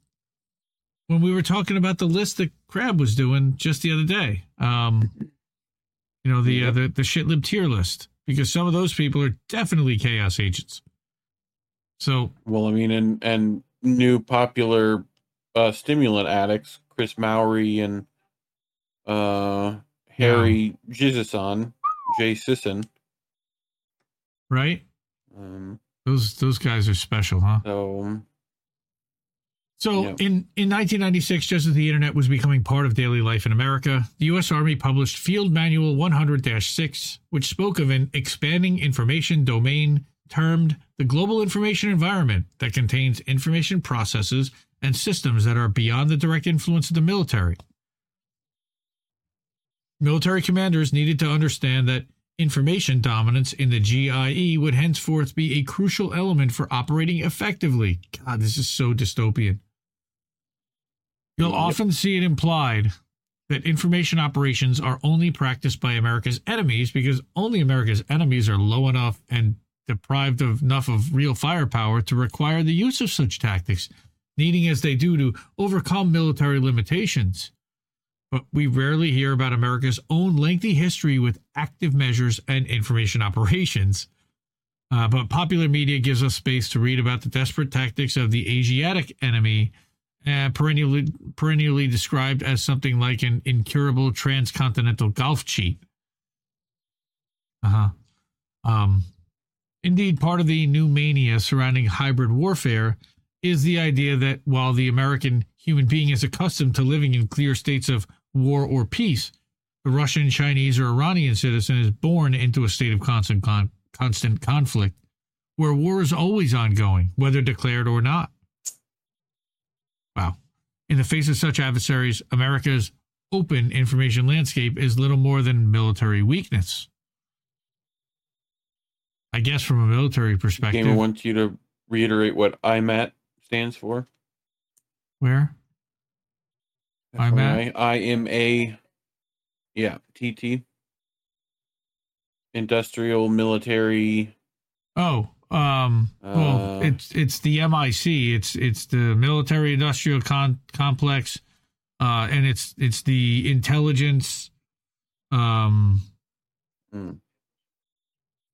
when we were talking about the list that Crab was doing just the other day. Um, you know the uh, the the shitlib tier list because some of those people are definitely chaos agents. So well, I mean, and and new popular uh, stimulant addicts, Chris Mowry and uh, Harry Jizison, Jay Sisson. right, Um, those those guys are special, huh? so So in, in 1996, just as the internet was becoming part of daily life in America, the U.S. Army published Field Manual 100 6, which spoke of an expanding information domain termed the global information environment that contains information processes and systems that are beyond the direct influence of the military. Military commanders needed to understand that information dominance in the GIE would henceforth be a crucial element for operating effectively. God, this is so dystopian. You'll Yep. often see it implied that information operations are only practiced by America's enemies because only America's enemies are low enough and deprived of enough of real firepower to require the use of such tactics, needing as they do to overcome military limitations. But we rarely hear about America's own lengthy history with active measures and information operations. Uh, but popular media gives us space to read about the desperate tactics of the Asiatic enemy, uh, perennially, perennially described as something like an incurable transcontinental golf cheat. Uh huh. Um, indeed, part of the new mania surrounding hybrid warfare is the idea that while the American human being is accustomed to living in clear states of war or peace, the Russian, Chinese, or Iranian citizen is born into a state of constant con- constant conflict, where war is always ongoing, whether declared or not. Wow. In the face of such adversaries, America's open information landscape is little more than military weakness. I guess from a military perspective. Gamer wants you to reiterate what IMAT stands for. Where? IMAT? I M A. Yeah, TT. Industrial military. Oh, um, well, Uh, it's it's the MIC. It's it's the military industrial con- complex, uh, and it's it's the intelligence. Um, Mm.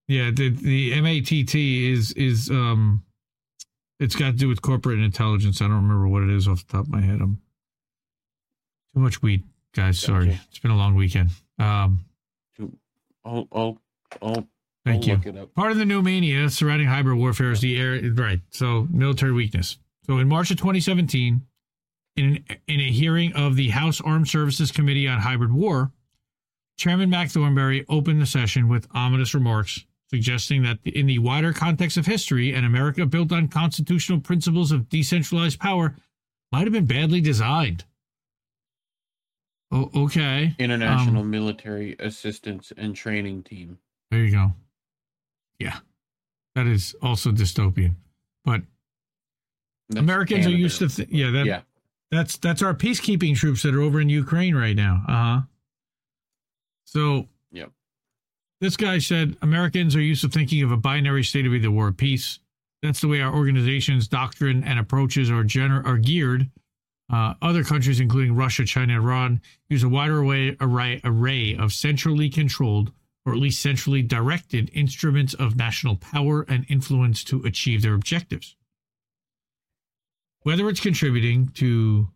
yeah, the the MATT is is um, it's got to do with corporate intelligence. I don't remember what it is off the top of my head. I'm too much weed, guys. Sorry, Gotcha. it's been a long weekend. Um, I'll I'll I'll, Thank I'll you. look it up. Part of the new mania surrounding hybrid warfare is the air, right? So military weakness. So in March of 2017, in an, in a hearing of the House Armed Services Committee on Hybrid War, Chairman Mac Thornberry opened the session with ominous remarks suggesting that in the wider context of history, an America built on constitutional principles of decentralized power might have been badly designed. Oh, okay. International Um, Military Assistance and Training Team. There you go. Yeah. That is also dystopian. But That's Americans are used to th- yeah, that Yeah. that's that's our peacekeeping troops that are over in Ukraine right now. Uh-huh. So yeah, this guy said Americans are used to thinking of a binary state of either war or peace. That's the way our organization's doctrine and approaches are gener- are geared. Uh, other countries, including Russia, China, and Iran, use a wider array, array, array of centrally controlled or at least centrally directed instruments of national power and influence to achieve their objectives. Whether it's contributing to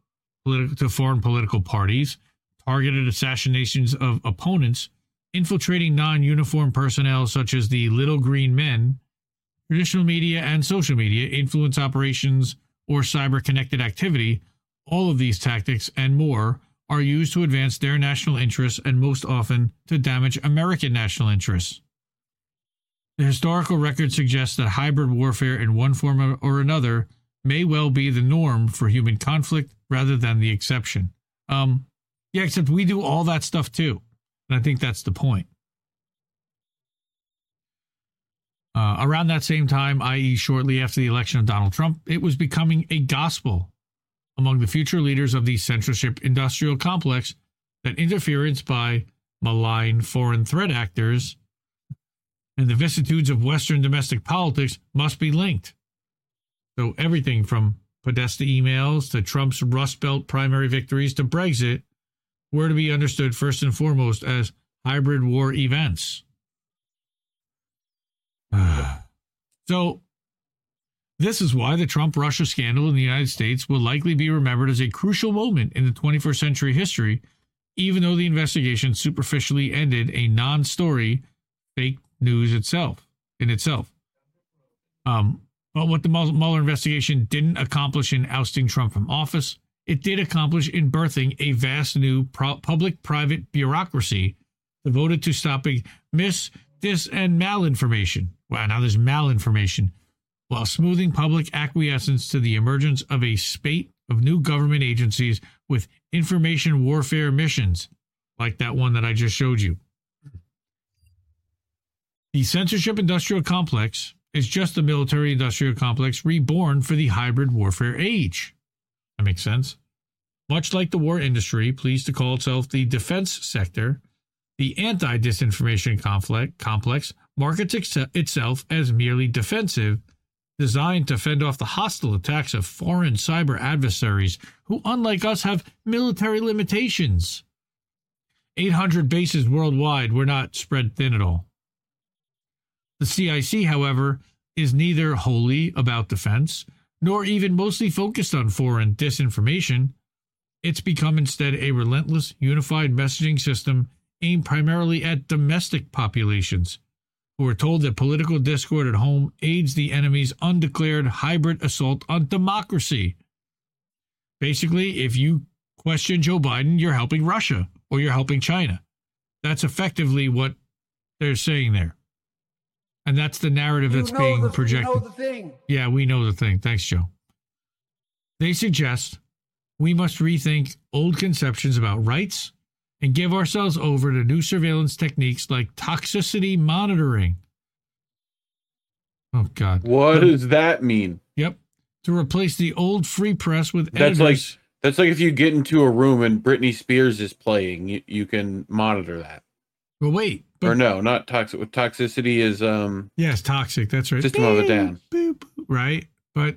to foreign political parties, targeted assassinations of opponents, infiltrating non-uniform personnel such as the Little Green Men, traditional media and social media, influence operations, or cyber-connected activity, all of these tactics and more are used to advance their national interests and most often to damage American national interests. The historical record suggests that hybrid warfare in one form or another may well be the norm for human conflict rather than the exception. Um, yeah, except we do all that stuff too. And I think that's the point. Uh, around that same time, i.e., shortly after the election of Donald Trump, it was becoming a gospel among the future leaders of the censorship industrial complex that interference by malign foreign threat actors and the vicissitudes of Western domestic politics must be linked. So everything from Podesta emails to Trump's Rust Belt primary victories to Brexit were to be understood first and foremost as hybrid war events. (sighs) so this is why the Trump Russia scandal in the United States will likely be remembered as a crucial moment in the 21st century history, even though the investigation superficially ended a non story fake news itself in itself. Um, But what the Mueller investigation didn't accomplish in ousting Trump from office, it did accomplish in birthing a vast new pro- public private bureaucracy devoted to stopping mis, dis, and malinformation. Wow, now there's malinformation, while smoothing public acquiescence to the emergence of a spate of new government agencies with information warfare missions, like that one that I just showed you. The censorship industrial complex is just the military industrial complex reborn for the hybrid warfare age. That makes sense. Much like the war industry, pleased to call itself the defense sector, the anti disinformation complex markets itself as merely defensive, designed to fend off the hostile attacks of foreign cyber adversaries who, unlike us, have military limitations. 800 bases worldwide were not spread thin at all. The CIC, however, is neither wholly about defense nor even mostly focused on foreign disinformation. It's become instead a relentless, unified messaging system aimed primarily at domestic populations who are told that political discord at home aids the enemy's undeclared hybrid assault on democracy. Basically, if you question Joe Biden, you're helping Russia or you're helping China. That's effectively what they're saying there. And that's the narrative You that's know being the- you projected. know the thing. Yeah, we know the thing. Thanks, Joe. They suggest we must rethink old conceptions about rights and give ourselves over to new surveillance techniques like toxicity monitoring. Oh, God. What does that mean? Yep. To replace the old free press with That's like that's like if you get into a room and Britney Spears is playing, you, you can monitor that. Well, wait. or no, not toxic. Toxicity is um Yes, toxic. That's right. System of a Down. Boop, right? But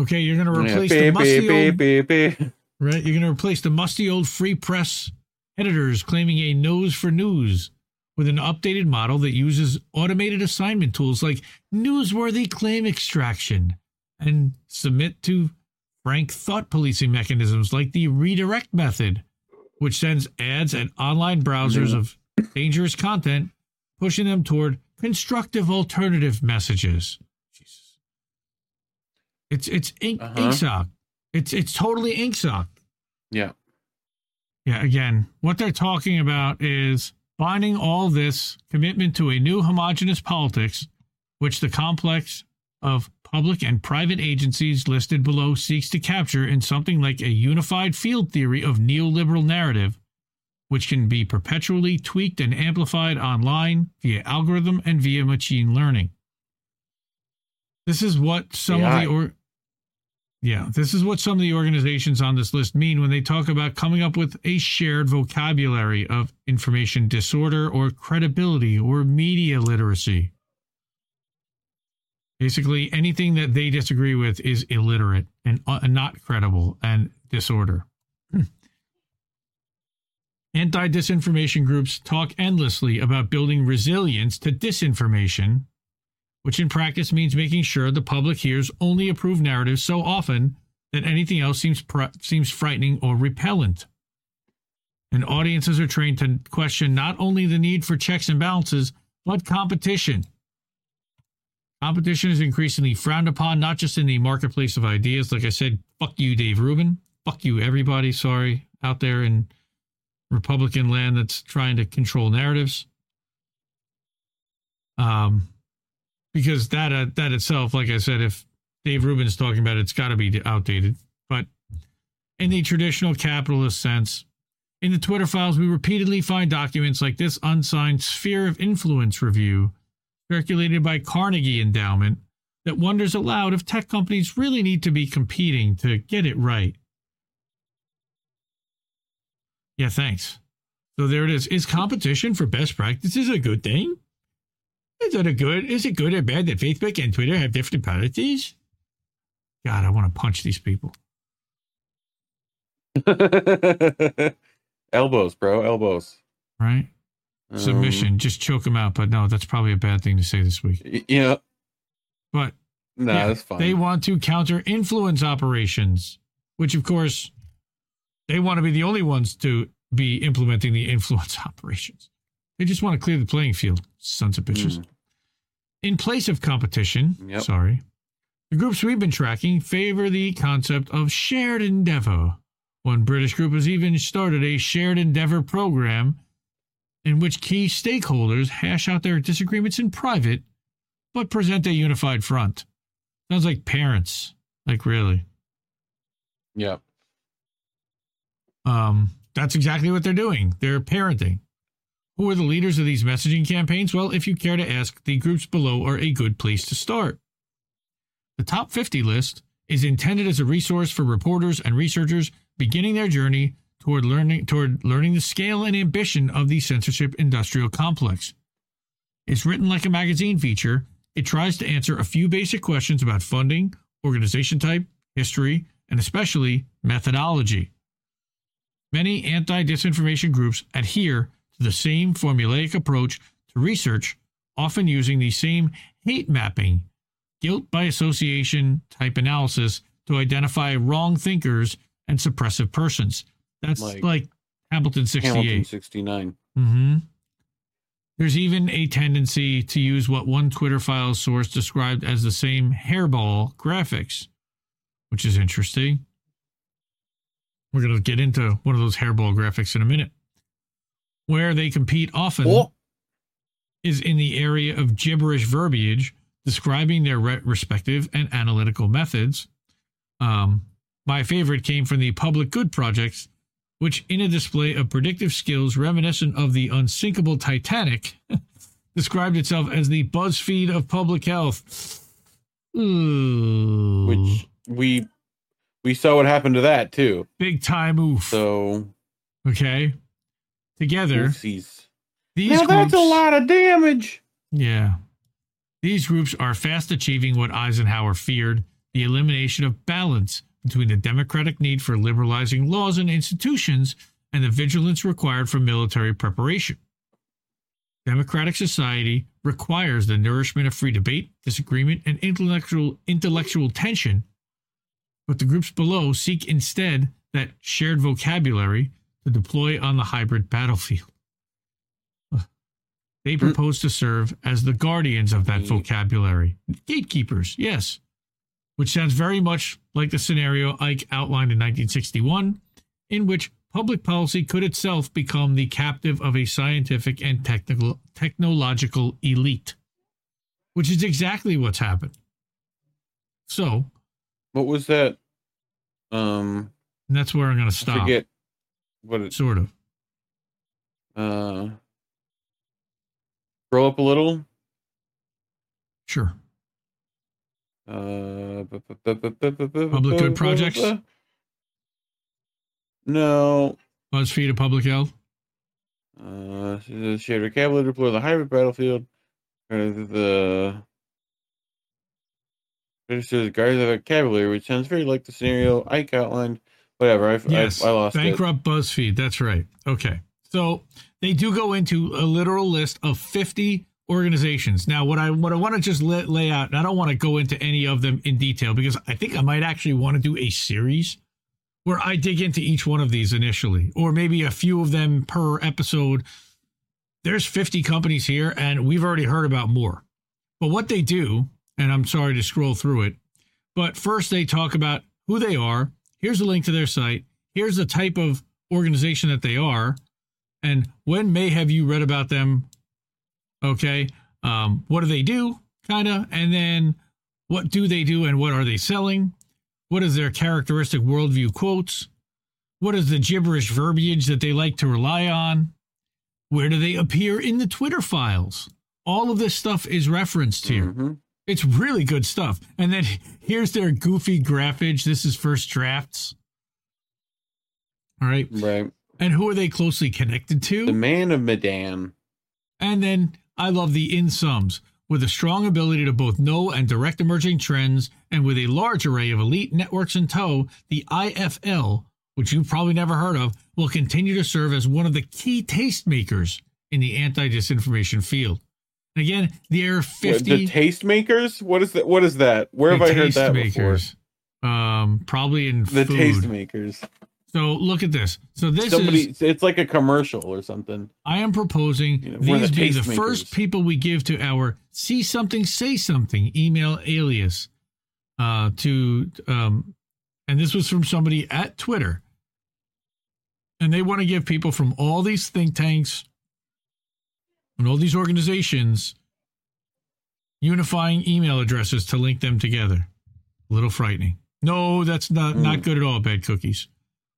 okay, you're going to Yeah, replace beep, the musty beep, old, right? You're going to replace the musty old free press editors claiming a nose for news with an updated model that uses automated assignment tools like newsworthy claim extraction and submit to frank thought policing mechanisms like the redirect method, which sends ads at online browsers of dangerous content, pushing them toward constructive alternative messages. Jesus. It's it's ink, Uh-huh. Ingsoc. It's it's totally Ingsoc. Yeah. Yeah, again, what they're talking about is binding all this commitment to a new homogenous politics, which the complex of public and private agencies listed below seeks to capture in something like a unified field theory of neoliberal narrative, which can be perpetually tweaked and amplified online via algorithm and via machine learning. This is what some AI. of the or yeah, this is what some of the organizations on this list mean when they talk about coming up with a shared vocabulary of information disorder or credibility or media literacy. Basically, anything that they disagree with is illiterate and uh, not credible and disorder. Anti disinformation groups talk endlessly about building resilience to disinformation, which in practice means making sure the public hears only approved narratives so often that anything else seems pr- seems frightening or repellent. And audiences are trained to question not only the need for checks and balances, but competition. Competition is increasingly frowned upon, not just in the marketplace of ideas. Like I said, fuck you, Dave Rubin. Fuck you, everybody. Sorry, out there in Republican land that's trying to control narratives. Um, because that uh, that itself, like I said, if Dave Rubin's talking about it, it's got to be outdated. But in the traditional capitalist sense, in the Twitter files, we repeatedly find documents like this unsigned Sphere of Influence review circulated by Carnegie Endowment that wonders aloud if tech companies really need to be competing to get it right. Yeah, thanks. So there it is. Is competition for best practices a good thing? Is it a good? Is it good or bad that Facebook and Twitter have different policies? God, I want to punch these people. (laughs) elbows, bro, elbows. Right? Um, Submission, just choke them out. But no, that's probably a bad thing to say this week. y- yeah. But Nah, yeah, that's fine. They want to counter influence operations, which of course they want to be the only ones to be implementing the influence (laughs) operations. They just want to clear the playing field, sons of bitches. Mm. In place of competition, Yep. sorry, The groups we've been tracking favor the concept of shared endeavor. One British group has even started a shared endeavor program in which key stakeholders hash out their disagreements in private but present a unified front. Sounds like parents. Like, really. Yep. Um, that's exactly what they're doing. They're parenting. Who are the leaders of these messaging campaigns? Well, if you care to ask, the groups below are a good place to start. The top 50 list is intended as a resource for reporters and researchers beginning their journey toward learning toward learning the scale and ambition of the censorship industrial complex. It's written like a magazine feature. It tries to answer a few basic questions about funding, organization type, history, and especially methodology. Many anti disinformation groups adhere to the same formulaic approach to research, often using the same hate mapping, guilt by association type analysis to identify wrong thinkers and suppressive persons. That's like, Like Hamilton 68. Hamilton 69. hmm There's even a tendency to use what one Twitter file source described as the same hairball graphics, which is interesting. We're going to get into one of those hairball graphics in a minute. Where they compete often Oh. is in the area of gibberish verbiage describing their re- respective and analytical methods. Um, my favorite came from the Public Good Projects, which, in a display of predictive skills reminiscent of the unsinkable Titanic, (laughs) described itself as the BuzzFeed of public health. Ooh. Which we we saw what happened to that too. big time oof. So Okay. Together, oopsies. these Now that's a lot of damage. Yeah. These groups are fast achieving what Eisenhower feared the elimination of balance between the democratic need for liberalizing laws and institutions and the vigilance required for military preparation. Democratic society requires the nourishment of free debate, disagreement, and intellectual intellectual tension, but the groups below seek instead that shared vocabulary to deploy on the hybrid battlefield. They propose to serve as the guardians of that vocabulary. Gatekeepers, yes. Which sounds very much like the scenario Ike outlined in 1961, in which public policy could itself become the captive of a scientific and technical technological elite. Which is exactly what's happened. So, What was that? Um, that's where I'm going to I stop. forget what it. Sort of. Uh, scroll up a little. Sure. Uh, Public good projects? No. BuzzFeed of public health. Uh, shared vocabulary deploy the hybrid battlefield. The British guards of the vocabulary, which sounds very like the scenario Ike outlined. Whatever, I, Yes, I, I lost it. bankrupt BuzzFeed. That's right. Okay, so they do go into a literal list of fifty organizations. Now, what I what I want to just lay, lay out, and I don't want to go into any of them in detail because I think I might actually want to do a series where I dig into each one of these initially, or maybe a few of them per episode. There's 50 companies here, and we've already heard about more. But what they do, and I'm sorry to scroll through it, but first they talk about who they are. Here's a link to their site. Here's the type of organization that they are. And when may have you read about them? Okay. Um, what do they do? Kind of. And then what do they do and what are they selling? What is their characteristic worldview quotes? What is the gibberish verbiage that they like to rely on? Where do they appear in the Twitter files? All of this stuff is referenced here. Mm-hmm. It's really good stuff. And then here's their goofy graphage. This is first drafts. All right. Right. And who are they closely connected to? The man of Medan. And then I love the in sums with a strong ability to both know and direct emerging trends, and with a large array of elite networks in tow, the IFL, which you've probably never heard of, will continue to serve as one of the key tastemakers in the anti disinformation field. Again, there are What, 50 the tastemakers? What is that? What is that? Where have I heard that before? tastemakers. Um, probably in The food. tastemakers. So look at this. So this Somebody, is it's like a commercial or something. I am proposing know, these the be the tastemakers. first people we give to our see something, say something email alias. uh, to, um, and this was from somebody at Twitter. And they want to give people from all these think tanks and all these organizations unifying email addresses to link them together. A little frightening. No, that's not, not good at all, bad cookies.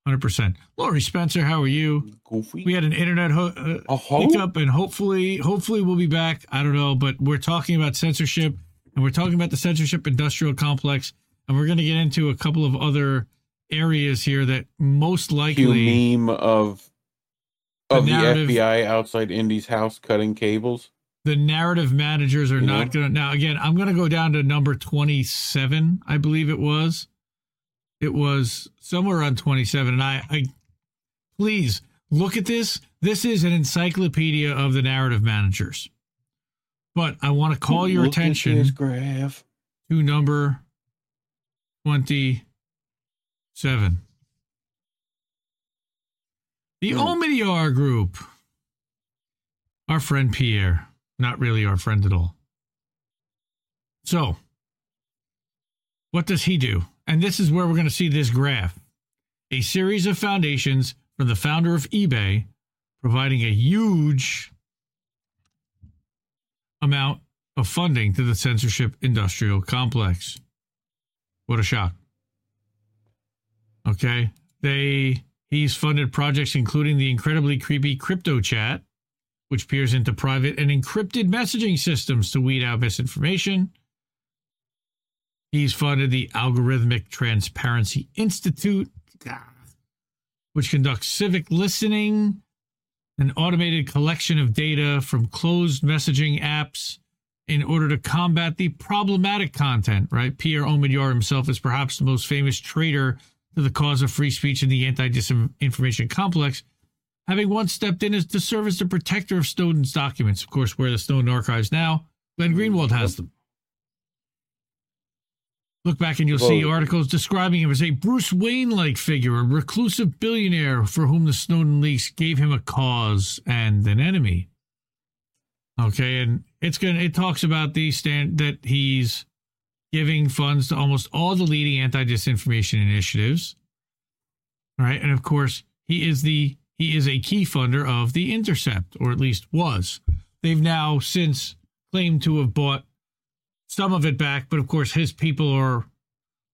100%. Laurie Spencer, how are you? Goofy. We had an internet ho- uh, hiccup, and hopefully, hopefully we'll be back. I don't know, but we're talking about censorship, and we're talking about the censorship industrial complex, and we're going to get into a couple of other areas here that most likely meme of of the, FBI outside Indy's house cutting cables. the narrative managers are You not going to. Now, again, I'm going to go down to number 27, I believe it was. It was somewhere on 27. And I, I please look at this. This is an encyclopedia of the narrative managers. But I want to call your Look attention to number 27. The Hmm. Omidyar Group. Our friend Pierre. Not really our friend at all. So, what does he do? And this is where we're going to see this graph. A series of foundations from the founder of eBay, providing a huge amount of funding to the censorship industrial complex. What a shock. Okay. They he's funded projects including the incredibly creepy crypto chat, which peers into private and encrypted messaging systems to weed out misinformation. He's funded the Algorithmic Transparency Institute, which conducts civic listening, an automated collection of data from closed messaging apps in order to combat the problematic content, right? Pierre Omidyar himself is perhaps the most famous traitor to the cause of free speech in the anti disinformation complex, having once stepped in as to serve as the protector of Snowden's documents. Of course, where the Snowden archives now, Glenn Greenwald has them. Look back and you'll see articles describing him as a Bruce Wayne like figure, a reclusive billionaire for whom the Snowden leaks gave him a cause and an enemy. Okay, and it's gonna it talks about the stand that he's giving funds to almost all the leading anti-disinformation initiatives. All right, and of course, he is the he is a key funder of the Intercept, or at least was. They've now since claimed to have bought some of it back, but of course, his people are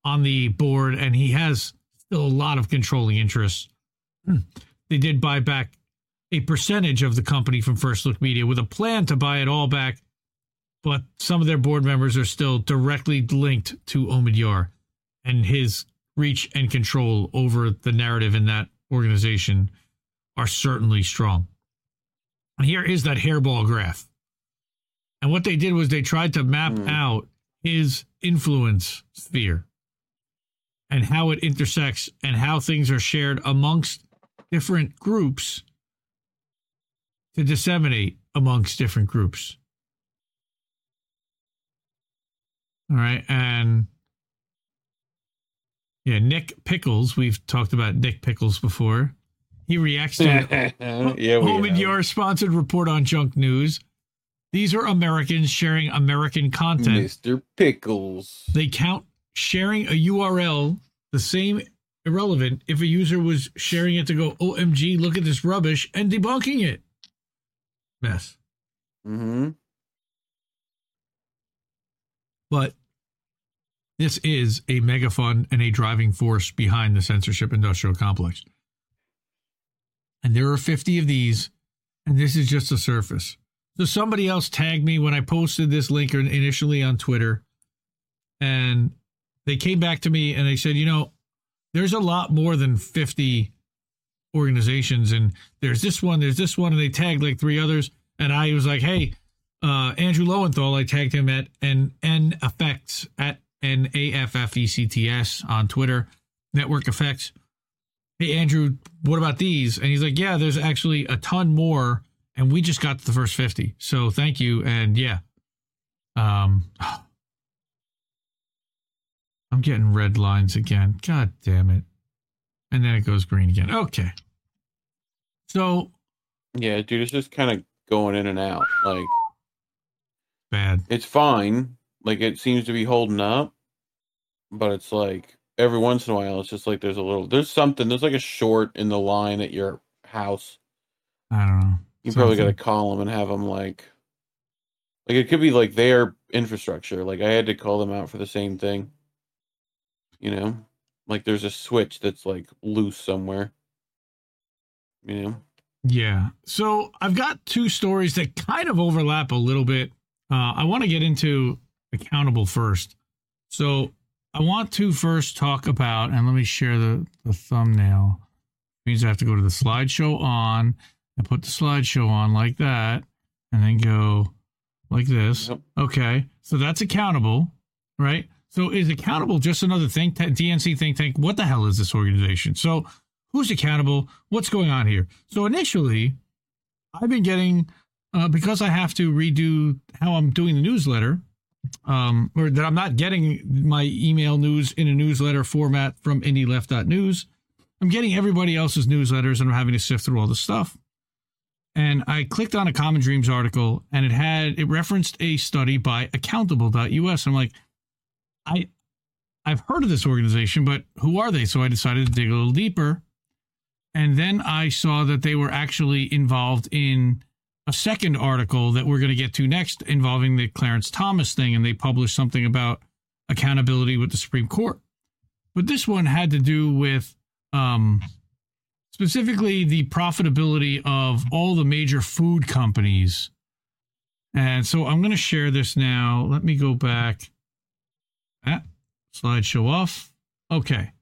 on the board, and he has still a lot of controlling interests. Hmm. They did buy back a percentage of the company from First Look Media with a plan to buy it all back, but some of their board members are still directly linked to Omidyar, and his reach and control over the narrative in that organization are certainly strong. And here is that hairball graph. And what they did was they tried to map hmm. out his influence sphere and how it intersects and how things are shared amongst different groups to disseminate amongst different groups. All right. And yeah, Nick Pickles, we've talked about Nick Pickles before. He reacts to (laughs) Yeah, Home and. Your sponsored report on junk news. These are Americans sharing American content. Mr. Pickles. They count sharing a URL the same irrelevant if a user was sharing it to go, OMG, look at this rubbish, and debunking it. Mess. Mm-hmm. But this is a mega fund and a driving force behind the censorship industrial complex. And there are 50 of these, and this is just the surface. So somebody else tagged me when I posted this link initially on Twitter, and they came back to me and they said, you know, there's a lot more than 50 organizations, and there's this one, there's this one, and they tagged like three others. And I was like, hey, uh, Andrew Lowenthal, I tagged him at N N Effects at N A F F E C T S on Twitter, Network Effects. Hey Andrew, what about these? And he's like, yeah, there's actually a ton more, and we just got to the first fifty. So thank you, and yeah, um, (sighs) I'm getting red lines again. God damn it! And then it goes green again. Okay. So Yeah, dude, it's just kind of going in and out. Like bad. it's fine. Like it seems to be holding up. but it's like every once in a while, it's just like there's a little, there's something, there's like a short in the line at your house. I don't know. You probably got to call them and have them like, like it could be like their infrastructure. Like I had to call them out for the same thing. You know, like there's a switch that's like loose somewhere. You know, Yeah. So I've got two stories that kind of overlap a little bit. Uh, I want to get into accountable first. So I want to first talk about, and let me share the, the thumbnail. means I have to go to the slideshow on and put the slideshow on like that, and then go like this. Okay. So that's accountable, right? So is accountable just another think tank, DNC think tank? What the hell is this organization? So who's accountable? What's going on here? So initially, I've been getting uh, because I have to redo how I'm doing the newsletter, um, or that I'm not getting my email news in a newsletter format from IndieLeft.news. I'm getting everybody else's newsletters, and I'm having to sift through all the stuff. And I clicked on a Common Dreams article, and it had it referenced a study by Accountable.us. I'm like, I I've heard of this organization, but who are they? So I decided to dig a little deeper. And then I saw that they were actually involved in a second article that we're going to get to next involving the Clarence Thomas thing. And they published something about accountability with the Supreme Court. But this one had to do with um, specifically the profitability of all the major food companies. And so I'm going to share this now. Let me go back. Ah, slideshow off. Okay.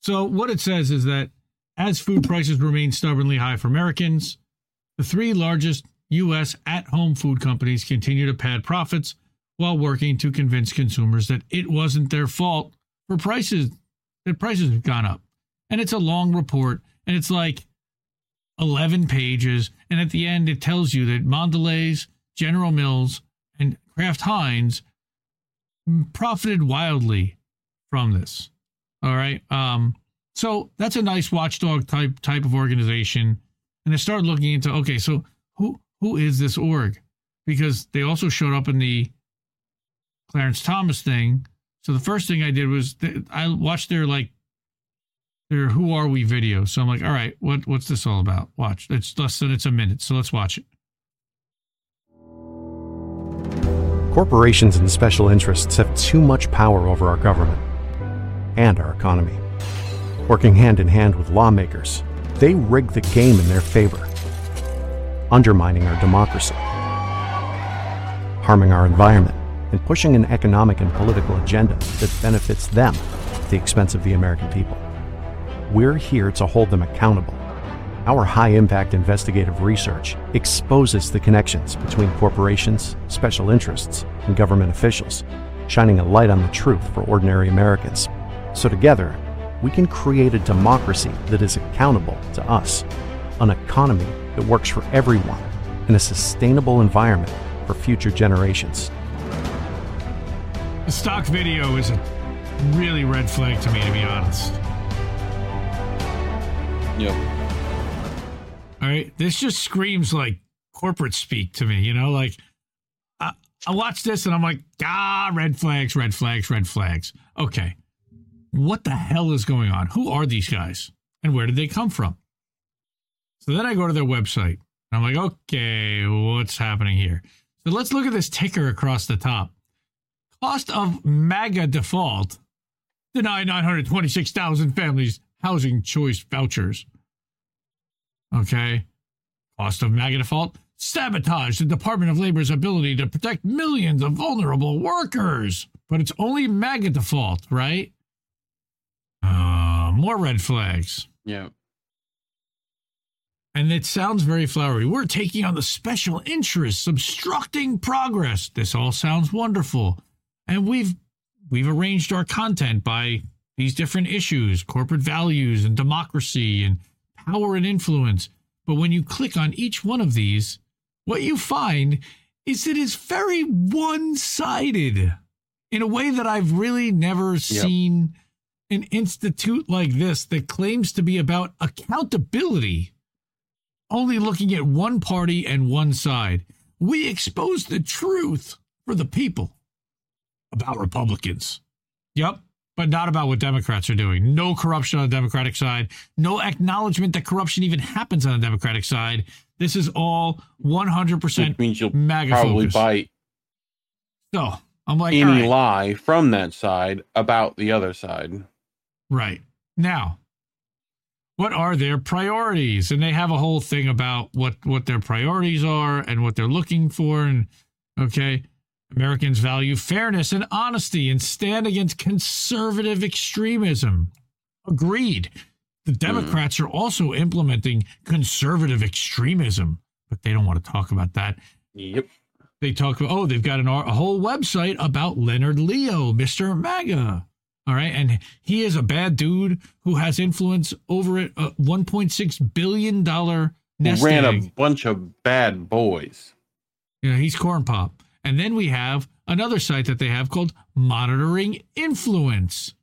So what it says is that as food prices remain stubbornly high for Americans, the three largest U.S. at home food companies continue to pad profits while working to convince consumers that it wasn't their fault for prices, that prices have gone up. And it's a long report, and it's like 11 pages. And at the end, it tells you that Mondelez, General Mills, and Kraft Heinz profited wildly from this. All right. Um, so that's a nice watchdog type type of organization. And I started looking into okay, so who who is this org? Because they also showed up in the Clarence Thomas thing. So the first thing I did was th- I watched their like their "Who Are We" video. So I'm like, all right, what what's this all about? Watch. It's less than it's a minute, so let's watch it. Corporations and special interests have too much power over our government and our economy. Working hand in hand with lawmakers, they rig the game in their favor, undermining our democracy, harming our environment, and pushing an economic and political agenda that benefits them at the expense of the American people. We're here to hold them accountable. Our high impact investigative research exposes the connections between corporations, special interests, and government officials, shining a light on the truth for ordinary Americans. So, together, we can create a democracy that is accountable to us, an economy that works for everyone, and a sustainable environment for future generations. The stock video is a really red flag to me, to be honest. Yep. All right. This just screams like corporate speak to me, you know, like I, I watch this and I'm like, ah, red flags, red flags, red flags. Okay. What the hell is going on? Who are these guys and where did they come from? So then I go to their website and I'm like, okay, what's happening here? So let's look at this ticker across the top. Cost of MAGA default deny 926,000 families housing choice vouchers. Okay. Cost of MAGA default sabotage the Department of Labor's ability to protect millions of vulnerable workers. But it's only MAGA default, right? More red flags. Yeah. And it sounds very flowery. We're taking on the special interests, obstructing progress. This all sounds wonderful. And we've we've arranged our content by these different issues, corporate values and democracy and power and influence. But when you click on each one of these, what you find is it is very one-sided in a way that I've really never seen an institute like this that claims to be about accountability only looking at one party and one side. We expose the truth for the people about Republicans. Yep, but not about what Democrats are doing. No corruption on the Democratic side. No acknowledgement that corruption even happens on the Democratic side. This is all 100% Which means you'll MAGA probably focus. bite So I'm like, any right. lie from that side about the other side. Right. Now, what are their priorities? And they have a whole thing about what what their priorities are and what they're looking for and okay, Americans value fairness and honesty and stand against conservative extremism. Agreed. The hmm. Democrats are also implementing conservative extremism, but they don't want to talk about that. Yep. They talk about, oh, they've got an, a whole website about Leonard Leo, Mr. MAGA. All right. And he is a bad dude who has influence over a a $1.6 billion nest Ran egg. a bunch of bad boys. Yeah, he's corn pop. And then we have another site that they have called Monitoring Influence.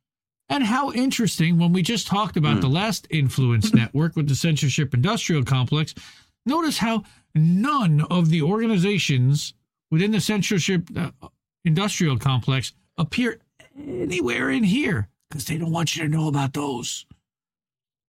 And how interesting when we just talked about the last influence (laughs) network with the censorship industrial complex. Notice how none of the organizations within the censorship uh, industrial complex appear anywhere in here because they don't want you to know about those.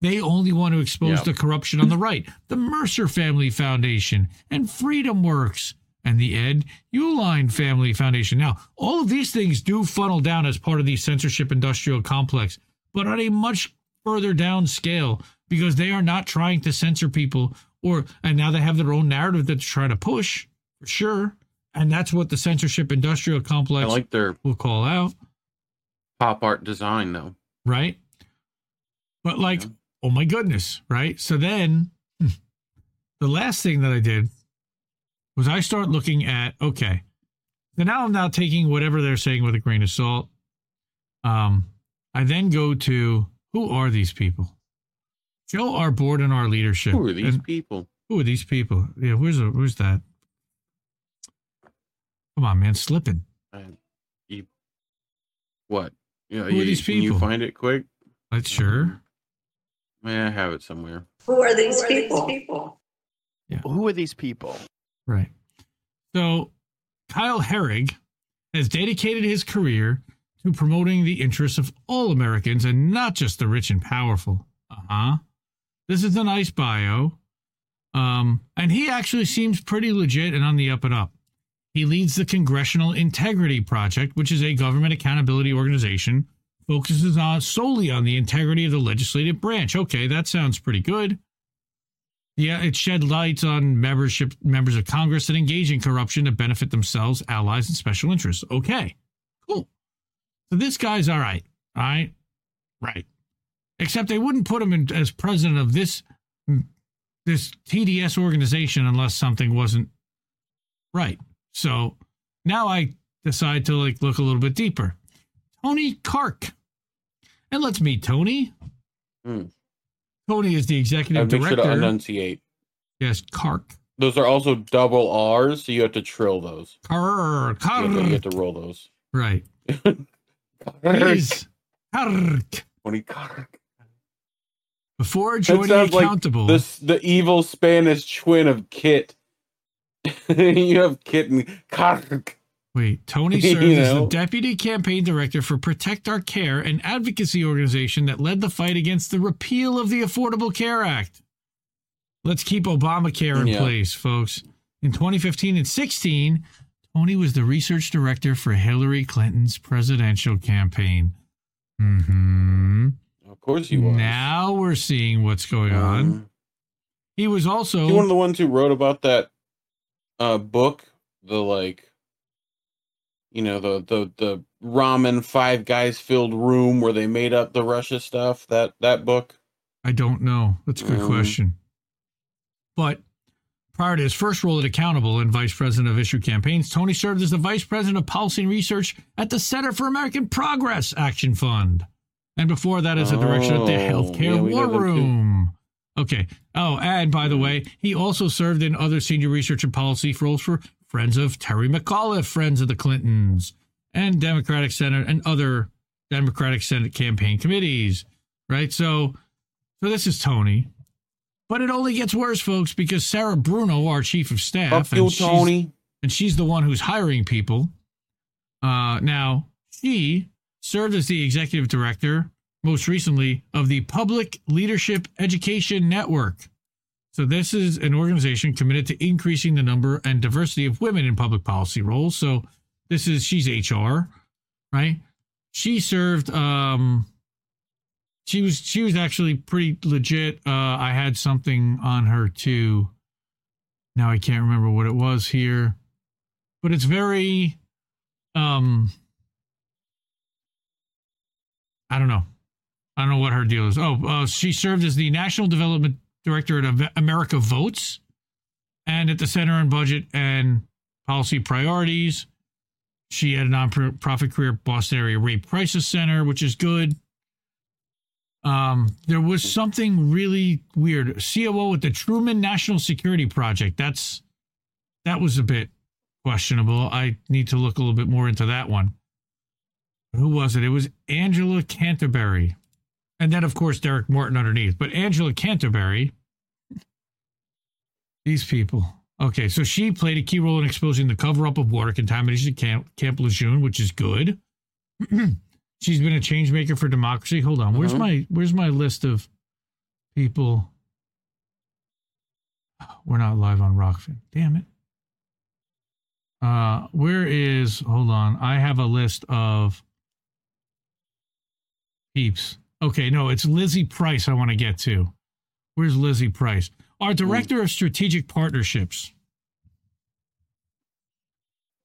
They only want to expose Yeah. the corruption on the right. The Mercer Family Foundation and Freedom Works and the Ed Uihlein Family Foundation. Now, all of these things do funnel down as part of the censorship industrial complex, but on a much further down scale because they are not trying to censor people or and now they have their own narrative that they're trying to push for sure. And that's what the censorship industrial complex I like their will call out. Pop art design though. right? But like, oh my goodness, right? So then hmm, the last thing that I did was I start looking at okay. So now I'm now taking whatever they're saying with a grain of salt. Um, I then go to who are these people? Show our board and our leadership. Who are these And people? who are these people? Yeah, where's where's that? Come on, man, slipping. You, what? You know, Who are you- these Can you find it quick? Let's sure. Man, I have it somewhere. Who are these people? Yeah. Who are these people? Right. So Kyle Herrig has dedicated his career to promoting the interests of all Americans and not just the rich and powerful. Uh huh. This is a nice bio. Um, and he actually seems pretty legit and on the up and up. He leads the Congressional Integrity Project, which is a government accountability organization, focuses on solely on the integrity of the legislative branch. Okay, that sounds pretty good. Yeah, it shed light on membership members of Congress that engage in corruption to benefit themselves, allies, and special interests. Okay, cool. So this guy's all right. All right, right. Except they wouldn't put him in as president of this this TDS organization unless something wasn't right. So now I decide to like look a little bit deeper. Tony Carrk, and let's meet Tony. Hmm. Tony is the executive make sure to director. enunciate. yes, Carrk. Those are also double R's, so you have to trill those. Carrk. You have to, you have to roll those. Right. (laughs) He's Carrk. Tony Carrk. Before joining sounds like accountable. this the evil Spanish twin of Kit. (laughs) you have Kit and Carrk. Wait, Tony (laughs) You served as the deputy campaign director for Protect Our Care, an advocacy organization that led the fight against the repeal of the Affordable Care Act. Let's keep Obamacare in Yeah. place, folks. In 2015 and 16, Tony was the research director for Hillary Clinton's presidential campaign. Hmm. Of course he was. Now we're seeing what's going on. Um, He was also He one of the ones who wrote about that uh book, the like you know, the the the ramen five guys filled room where they made up the Russia stuff, that that book. I don't know. That's a good Um, question. But prior to his first role at Accountable and vice president of issue campaigns, Tony served as the vice president of policy and research at the Center for American Progress Action Fund. And before that, as a director at the Oh, Healthcare yeah, War. Room. Okay. Oh, and by the way, he also served in other senior research and policy roles for Friends of Terry McAuliffe, Friends of the Clintons, and Democratic Senate and other Democratic Senate campaign committees. Right. So, so this is Tony. But it only gets worse, folks, because Sarah Bruno, our chief of staff, you, and she's- Tony. and she's the one who's hiring people. Uh, now she served as the executive director, most recently, of the Public Leadership Education Network. So, this is an organization committed to increasing the number and diversity of women in public policy roles. So, this is, she's HR, right? She served, um, she was, she was actually pretty legit. Uh, I had something on her too. Now I can't remember what it was here, but it's very, um, I don't know. I don't know what her deal is. Oh, uh, she served as the National Development Director at America Votes and at the Center on Budget and Policy Priorities. She had a nonprofit career at Boston Area Rape Crisis Center, which is good. Um, there was something really weird. COO at the Truman National Security Project. That's that was a bit questionable. I need to look a little bit more into that one. Who was it? It was Angela Canterbury. And then, of course, Derek Morton underneath. But Angela Canterbury, these people. Okay, so she played a key role in exposing the cover up of water contamination at Camp, Camp Lejeune, which is good. (clears throat) She's been a change maker for democracy. Hold on, where's Mhm. my where's my list of people? We're not live on Rokfin. Damn it. Uh, where is? Hold on, I have a list of peeps. Okay, no, it's Lizzie Price. I want to get to. Where's Lizzie Price? Our director of strategic partnerships.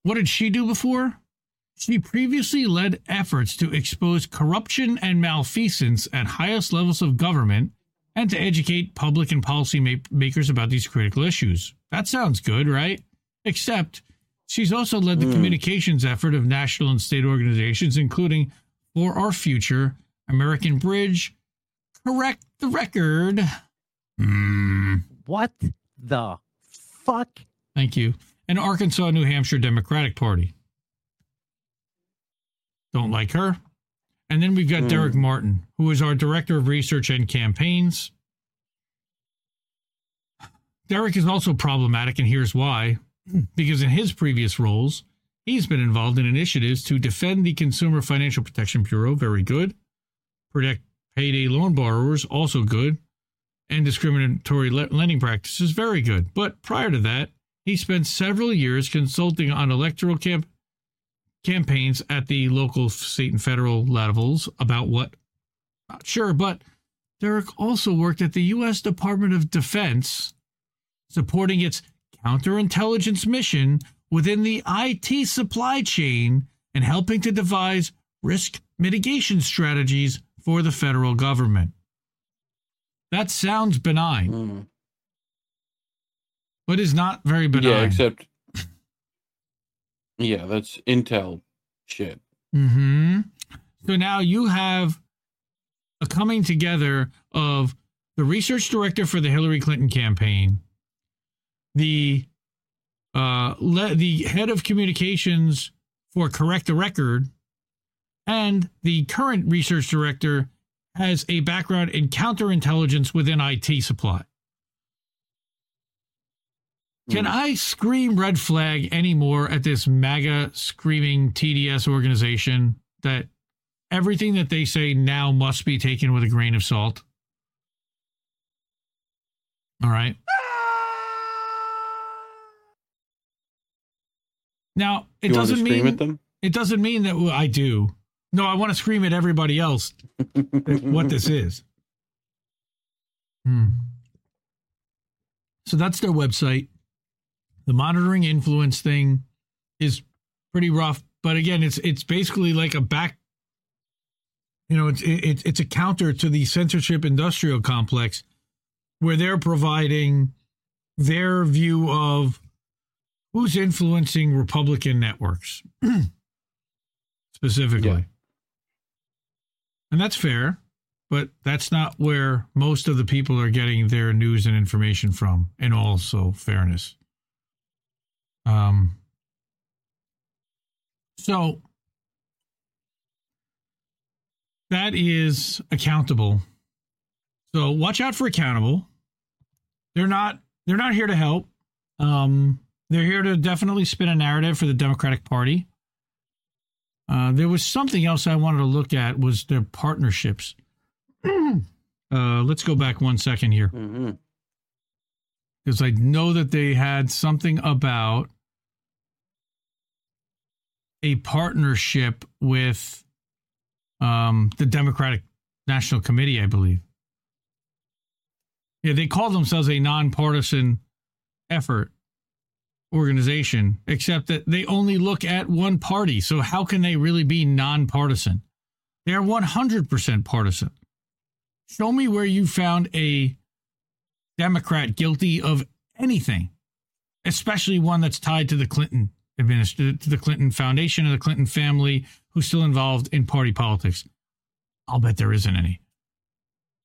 What did she do before? She previously led efforts to expose corruption and malfeasance at highest levels of government and to educate public and policy ma- makers about these critical issues. That sounds good, right? Except she's also led the Hmm. communications effort of national and state organizations, including For Our Future, American Bridge, Correct the Record. Hmm. What the fuck? Thank you. And Arkansas, New Hampshire Democratic Party. Don't like her. And then we've got Hmm. Derek Martin, who is our Director of Research and Campaigns. Derek is also problematic, and here's why. Because in his previous roles, he's been involved in initiatives to defend the Consumer Financial Protection Bureau, very good. Protect payday loan borrowers, also good. And discriminatory le- lending practices, very good. But prior to that, he spent several years consulting on electoral camp- campaigns at the local, state, and federal levels about what. Not sure, but Derek also worked at the U.S. Department of Defense, supporting its counterintelligence mission within the IT supply chain and helping to devise risk mitigation strategies for the federal government. That sounds benign, Hmm. but is not very benign. Yeah, except yeah, that's Intel shit. hmm So now you have a coming together of the research director for the Hillary Clinton campaign, the uh, le- the head of communications for Correct the Record, and the current research director has a background in counterintelligence within IT supply. Can I scream red flag anymore at this MAGA screaming TDS organization that everything that they say now must be taken with a grain of salt? All right. Now, it doesn't mean it doesn't mean that well, I do. No, I want to scream at everybody else what this (laughs) is. Hmm. So that's their website. The monitoring influence thing is pretty rough, but again, it's it's basically like a back. You know, it's it's it's a counter to the censorship industrial complex, where they're providing their view of who's influencing Republican networks (clears throat) specifically. Yeah. And that's fair, but that's not where most of the people are getting their news and information from, and also fairness. Um, so that is accountable. So watch out for accountable. They're not they're not here to help. Um, they're here to definitely spin a narrative for the Democratic Party. Uh, there was something else I wanted to look at was their partnerships. (clears throat) uh, let's go back one second here Mm-hmm. because I know that they had something about a partnership with um, the Democratic National Committee, I believe. Yeah, they call themselves a nonpartisan effort organization, except that they only look at one party. So how can they really be nonpartisan? They're 100% partisan. Show me where you found a Democrat guilty of anything, especially one that's tied to the Clinton administration, to the Clinton Foundation or the Clinton family, who's still involved in party politics. I'll bet there isn't any.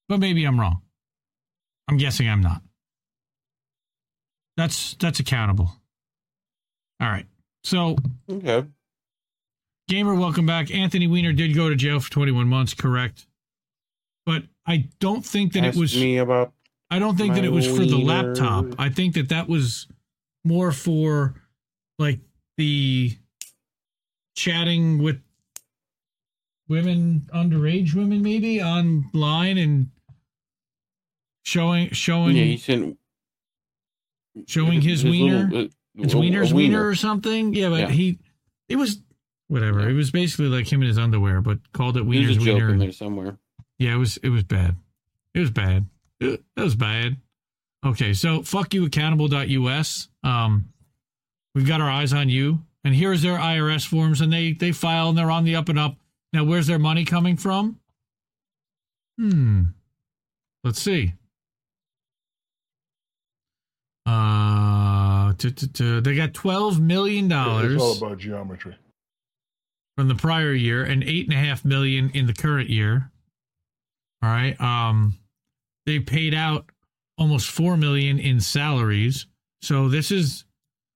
But maybe I'm wrong. I'm guessing I'm not. That's that's accountable. All right. So Okay. Gamer, welcome back. Anthony Weiner did go to jail for 21 months, correct? But I don't think that Ask it was me about I don't think that it was for the wiener. laptop. I think that that was more for like the chatting with women, underage women, maybe online and showing showing yeah, he sent showing his, wiener. little, uh, a wiener's wiener or something. Yeah, but Yeah. he it was whatever. It was basically like him in his underwear, but called it There's wiener's a joke wiener. in there somewhere. Yeah, it was it was bad. It was bad. It, it was bad. Okay, so fuck you accountable.us. Um we've got our eyes on you. And here's their IRS forms and they they file and they're on the up and up. Now where's their money coming from? Hmm. Let's see. Uh t- t- t- they got 12 million dollars It's all about geometry. from the prior year and eight and a half million in the current year. All right. Um, they paid out almost four million in salaries. So this is,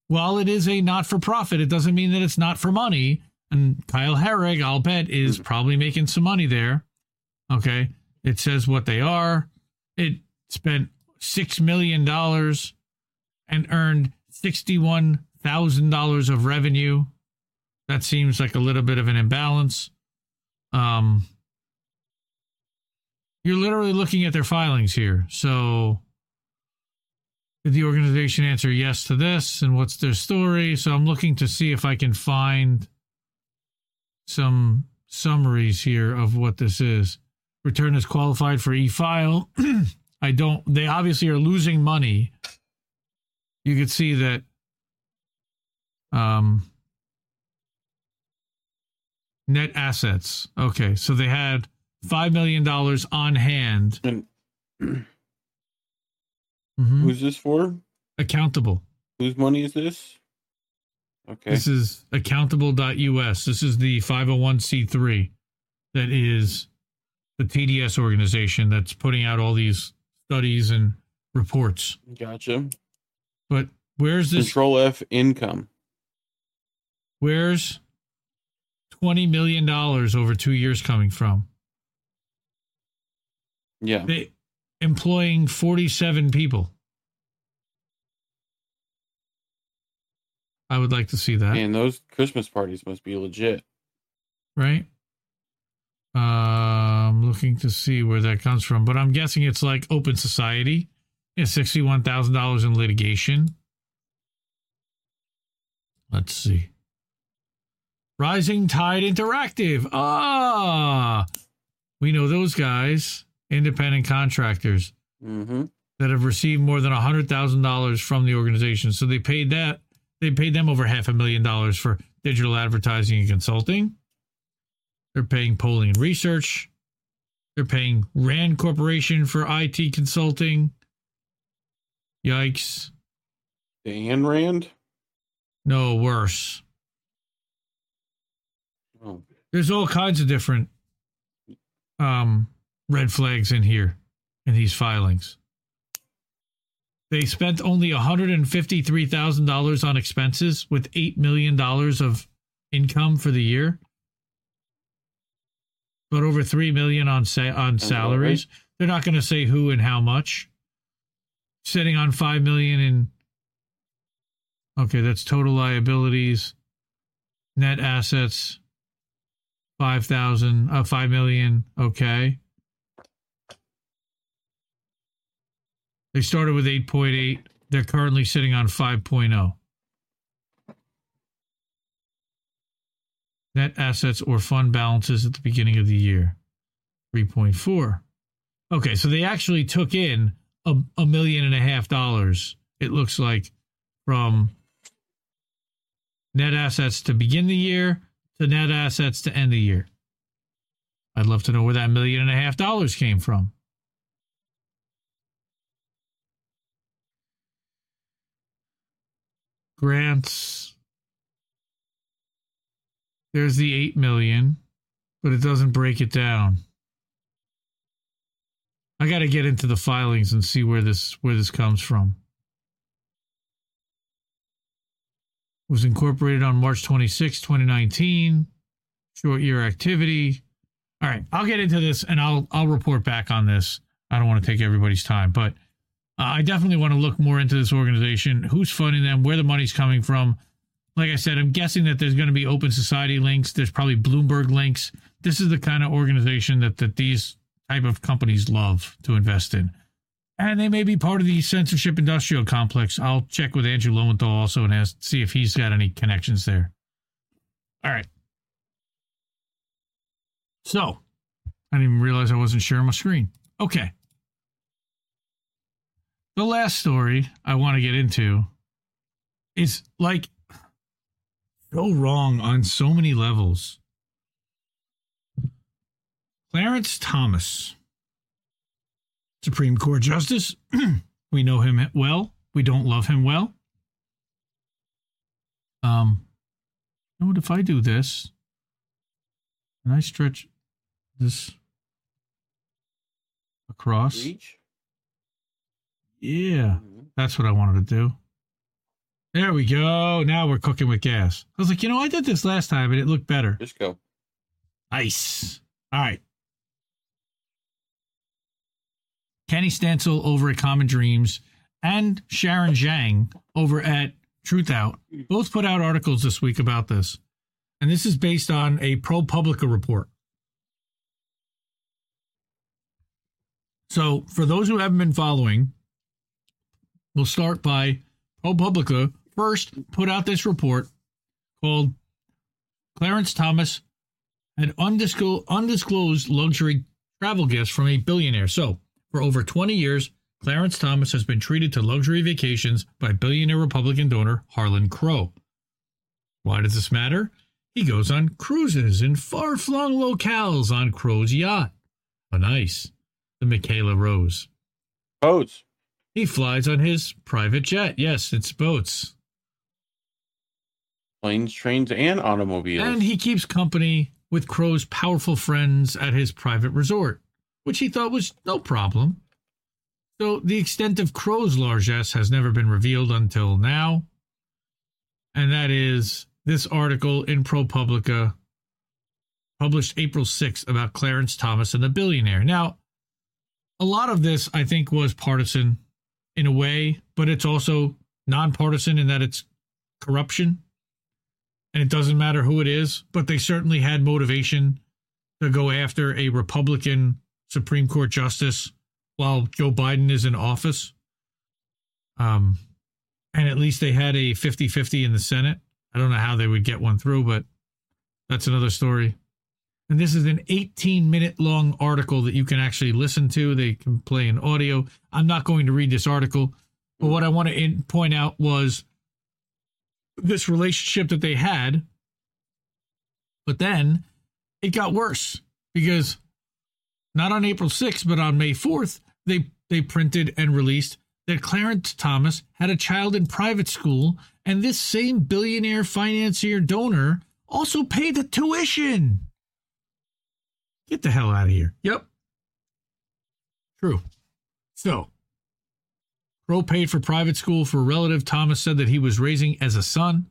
while it is a not for profit, it doesn't mean that it's not for money. And Kyle Herrig, I'll bet, is probably making some money there. Okay. It says what they are. It spent six million dollars and earned sixty-one thousand dollars of revenue. That seems like a little bit of an imbalance. Um, you're literally looking at their filings here. So, did the organization answer yes to this? And what's their story? So, I'm looking to see if I can find some summaries here of what this is. Return is qualified for e file. (clears throat) I don't, they obviously are losing money. You could see that. Um, net assets. Okay, so they had five million dollars on hand. And Mhm. who's this for? Accountable. Whose money is this? Okay. This is accountable.us. This is the 501c3 that is the TDS organization that's putting out all these studies and reports. Gotcha. But where's this? Control F income. Where's $20 million over two years coming from? Yeah. They employing 47 people. I would like to see that. And those Christmas parties must be legit. right? Uh, I'm looking to see where that comes from, but I'm guessing it's like Open Society. It's sixty-one thousand dollars in litigation. Let's see. Rising Tide Interactive. Ah, we know those guys, independent contractors Mm-hmm. that have received more than hundred thousand dollars from the organization. So they paid that. They paid them over half a million dollars for digital advertising and consulting. They're paying polling and research. They're paying Rand Corporation for IT consulting. Yikes. Dan Rand? No, worse. Oh. There's all kinds of different um, red flags in here in these filings. They spent only $153,000 on expenses with $8 million of income for the year. But over 3 million on sa- on salaries. They're not going to say who and how much. Sitting on 5 million in Okay, that's total liabilities, net assets. 5,000, uh, 5 million. Okay. They started with 8.8. They're currently sitting on oh. 5.0. Net assets or fund balances at the beginning of the year 3.4. Okay, so they actually took in a, a million and a half dollars, it looks like, from net assets to begin the year to net assets to end the year. I'd love to know where that million and a half dollars came from. Grants. There's the 8 million, but it doesn't break it down. I got to get into the filings and see where this where this comes from. It was incorporated on March 26, 2019. Short year activity. All right, I'll get into this and I'll I'll report back on this. I don't want to take everybody's time, but uh, I definitely want to look more into this organization, who's funding them, where the money's coming from. Like I said, I'm guessing that there's going to be open society links. There's probably Bloomberg links. This is the kind of organization that that these type of companies love to invest in. And they may be part of the censorship industrial complex. I'll check with Andrew Lowenthal also and ask see if he's got any connections there. All right. So I didn't even realize I wasn't sharing my screen. Okay. The last story I want to get into is like so wrong on so many levels. Clarence Thomas Supreme Court Justice. (clears throat) we know him well. We don't love him well. Um, you know what? If I do this, and I stretch this across, Reach? yeah, that's what I wanted to do. There we go. Now we're cooking with gas. I was like, you know, I did this last time and it looked better. Just go. Nice. All right. Kenny Stancil over at Common Dreams and Sharon Zhang over at Truth Out both put out articles this week about this. And this is based on a ProPublica report. So, for those who haven't been following, we'll start by ProPublica first put out this report called Clarence Thomas had undisclosed, luxury travel gifts from a billionaire. So, for over 20 years, Clarence Thomas has been treated to luxury vacations by billionaire Republican donor Harlan Crow. Why does this matter? He goes on cruises in far flung locales on Crow's yacht. Oh, nice. The Michaela Rose. Boats. He flies on his private jet. Yes, it's boats. Planes, trains, and automobiles. And he keeps company with Crow's powerful friends at his private resort which he thought was no problem. So the extent of Crow's largesse has never been revealed until now. And that is this article in ProPublica, published April 6th, about Clarence Thomas and the billionaire. Now, a lot of this, I think, was partisan in a way, but it's also nonpartisan in that it's corruption. And it doesn't matter who it is, but they certainly had motivation to go after a Republican Supreme Court justice while Joe Biden is in office. Um, and at least they had a 50 50 in the Senate. I don't know how they would get one through, but that's another story. And this is an 18 minute long article that you can actually listen to. They can play in audio. I'm not going to read this article, but what I want to in- point out was this relationship that they had. But then it got worse because not on April 6th, but on May 4th, they, they printed and released that Clarence Thomas had a child in private school, and this same billionaire financier donor also paid the tuition. Get the hell out of here. Yep. True. So, Crow paid for private school for a relative Thomas said that he was raising as a son.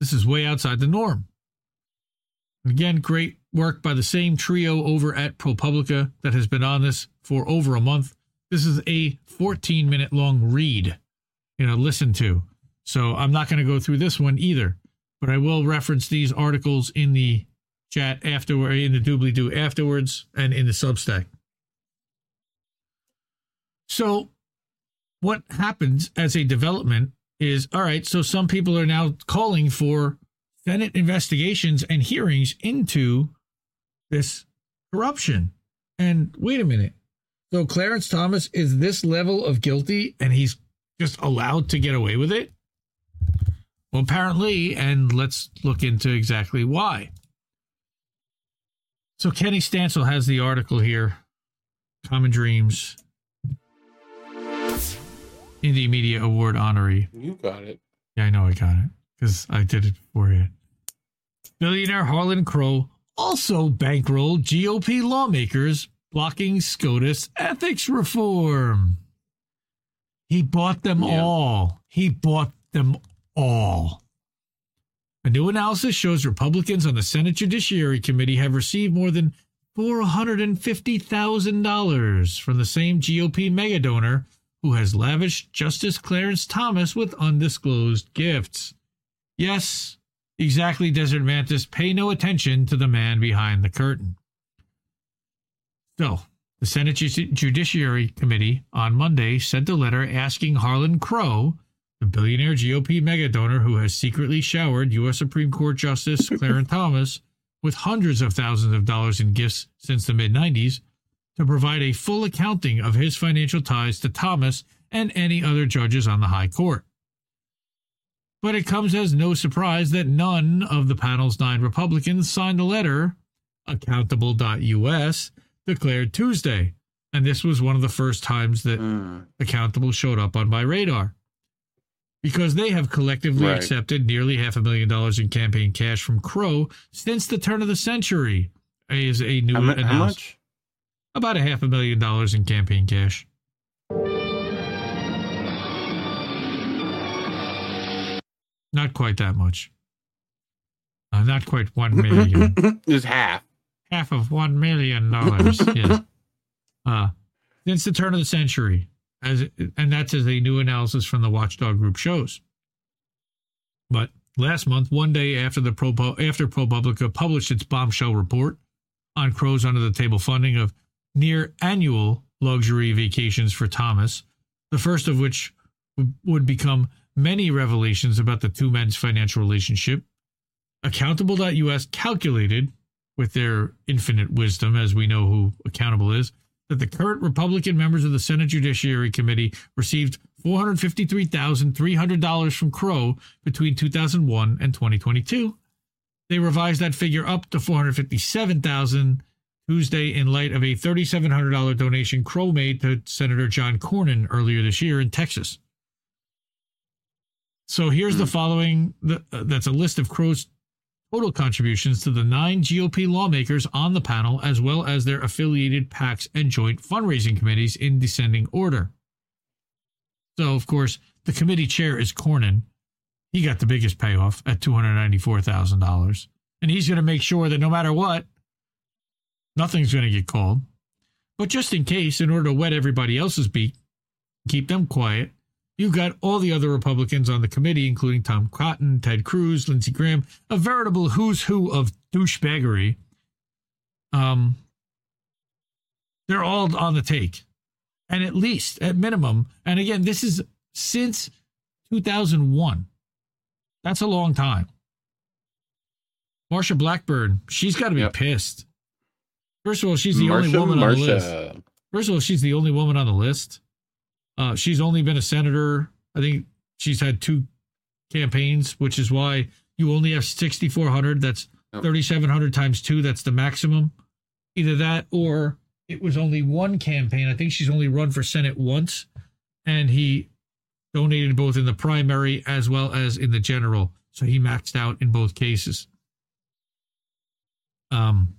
This is way outside the norm. Again, great work by the same trio over at ProPublica that has been on this for over a month. This is a 14 minute long read, you know, listen to. So I'm not going to go through this one either, but I will reference these articles in the chat afterward, in the doobly doo afterwards, and in the Substack. So, what happens as a development is all right. So, some people are now calling for Senate investigations and hearings into this corruption. And wait a minute. So, Clarence Thomas is this level of guilty and he's just allowed to get away with it? Well, apparently, and let's look into exactly why. So, Kenny Stancil has the article here Common Dreams, Indie Media Award honoree. You got it. Yeah, I know I got it because I did it for you. Billionaire Harlan Crow also bankrolled GOP lawmakers blocking SCOTUS ethics reform. He bought them Yeah. all. He bought them all. A new analysis shows Republicans on the Senate Judiciary Committee have received more than $450,000 from the same GOP mega donor who has lavished Justice Clarence Thomas with undisclosed gifts. Yes, exactly, Desert Mantis. Pay no attention to the man behind the curtain. So, the Senate Judiciary Committee on Monday sent a letter asking Harlan Crow, the billionaire GOP mega donor who has secretly showered U.S. Supreme Court Justice (laughs) Clarence Thomas with hundreds of thousands of dollars in gifts since the mid 90s, to provide a full accounting of his financial ties to Thomas and any other judges on the High Court. But it comes as no surprise that none of the panel's nine Republicans signed the letter, accountable.us, declared Tuesday. And this was one of the first times that Mm. Accountable showed up on my radar. Because they have collectively Right. accepted nearly half a million dollars in campaign cash from Crow since the turn of the century, is a new How, how much? About a half a million dollars in campaign cash. Not quite that much. Uh, not quite one million. (laughs) Just half. half of one million dollars. (laughs) yeah. Uh, since the turn of the century, as and that's as a new analysis from the Watchdog Group shows. But last month, one day after the Pro after ProPublica published its bombshell report on Crow's under the table funding of near annual luxury vacations for Thomas, the first of which would become many revelations about the two men's financial relationship. Accountable.us calculated, with their infinite wisdom, as we know who accountable is, that the current Republican members of the Senate Judiciary Committee received $453,300 from Crow between 2001 and 2022. They revised that figure up to 457,000 Tuesday in light of a $3,700 donation Crow made to Senator John Cornyn earlier this year in Texas. So here's the following the, uh, that's a list of Crow's total contributions to the nine GOP lawmakers on the panel, as well as their affiliated PACs and joint fundraising committees in descending order. So, of course, the committee chair is Cornyn. He got the biggest payoff at $294,000. And he's going to make sure that no matter what, nothing's going to get called. But just in case, in order to wet everybody else's beak, keep them quiet, You've got all the other Republicans on the committee, including Tom Cotton, Ted Cruz, Lindsey Graham, a veritable who's who of douchebaggery. Um, they're all on the take. And at least, at minimum, and again, this is since 2001. That's a long time. Marsha Blackburn, she's got to be pissed. First of all, she's the only Marsha, woman on the list. First of all, she's the only woman on the list. Uh, she's only been a senator. I think she's had two campaigns, which is why you only have 6,400. That's 3,700 times two. That's the maximum. Either that or it was only one campaign. I think she's only run for Senate once, and he donated both in the primary as well as in the general. So he maxed out in both cases. Um,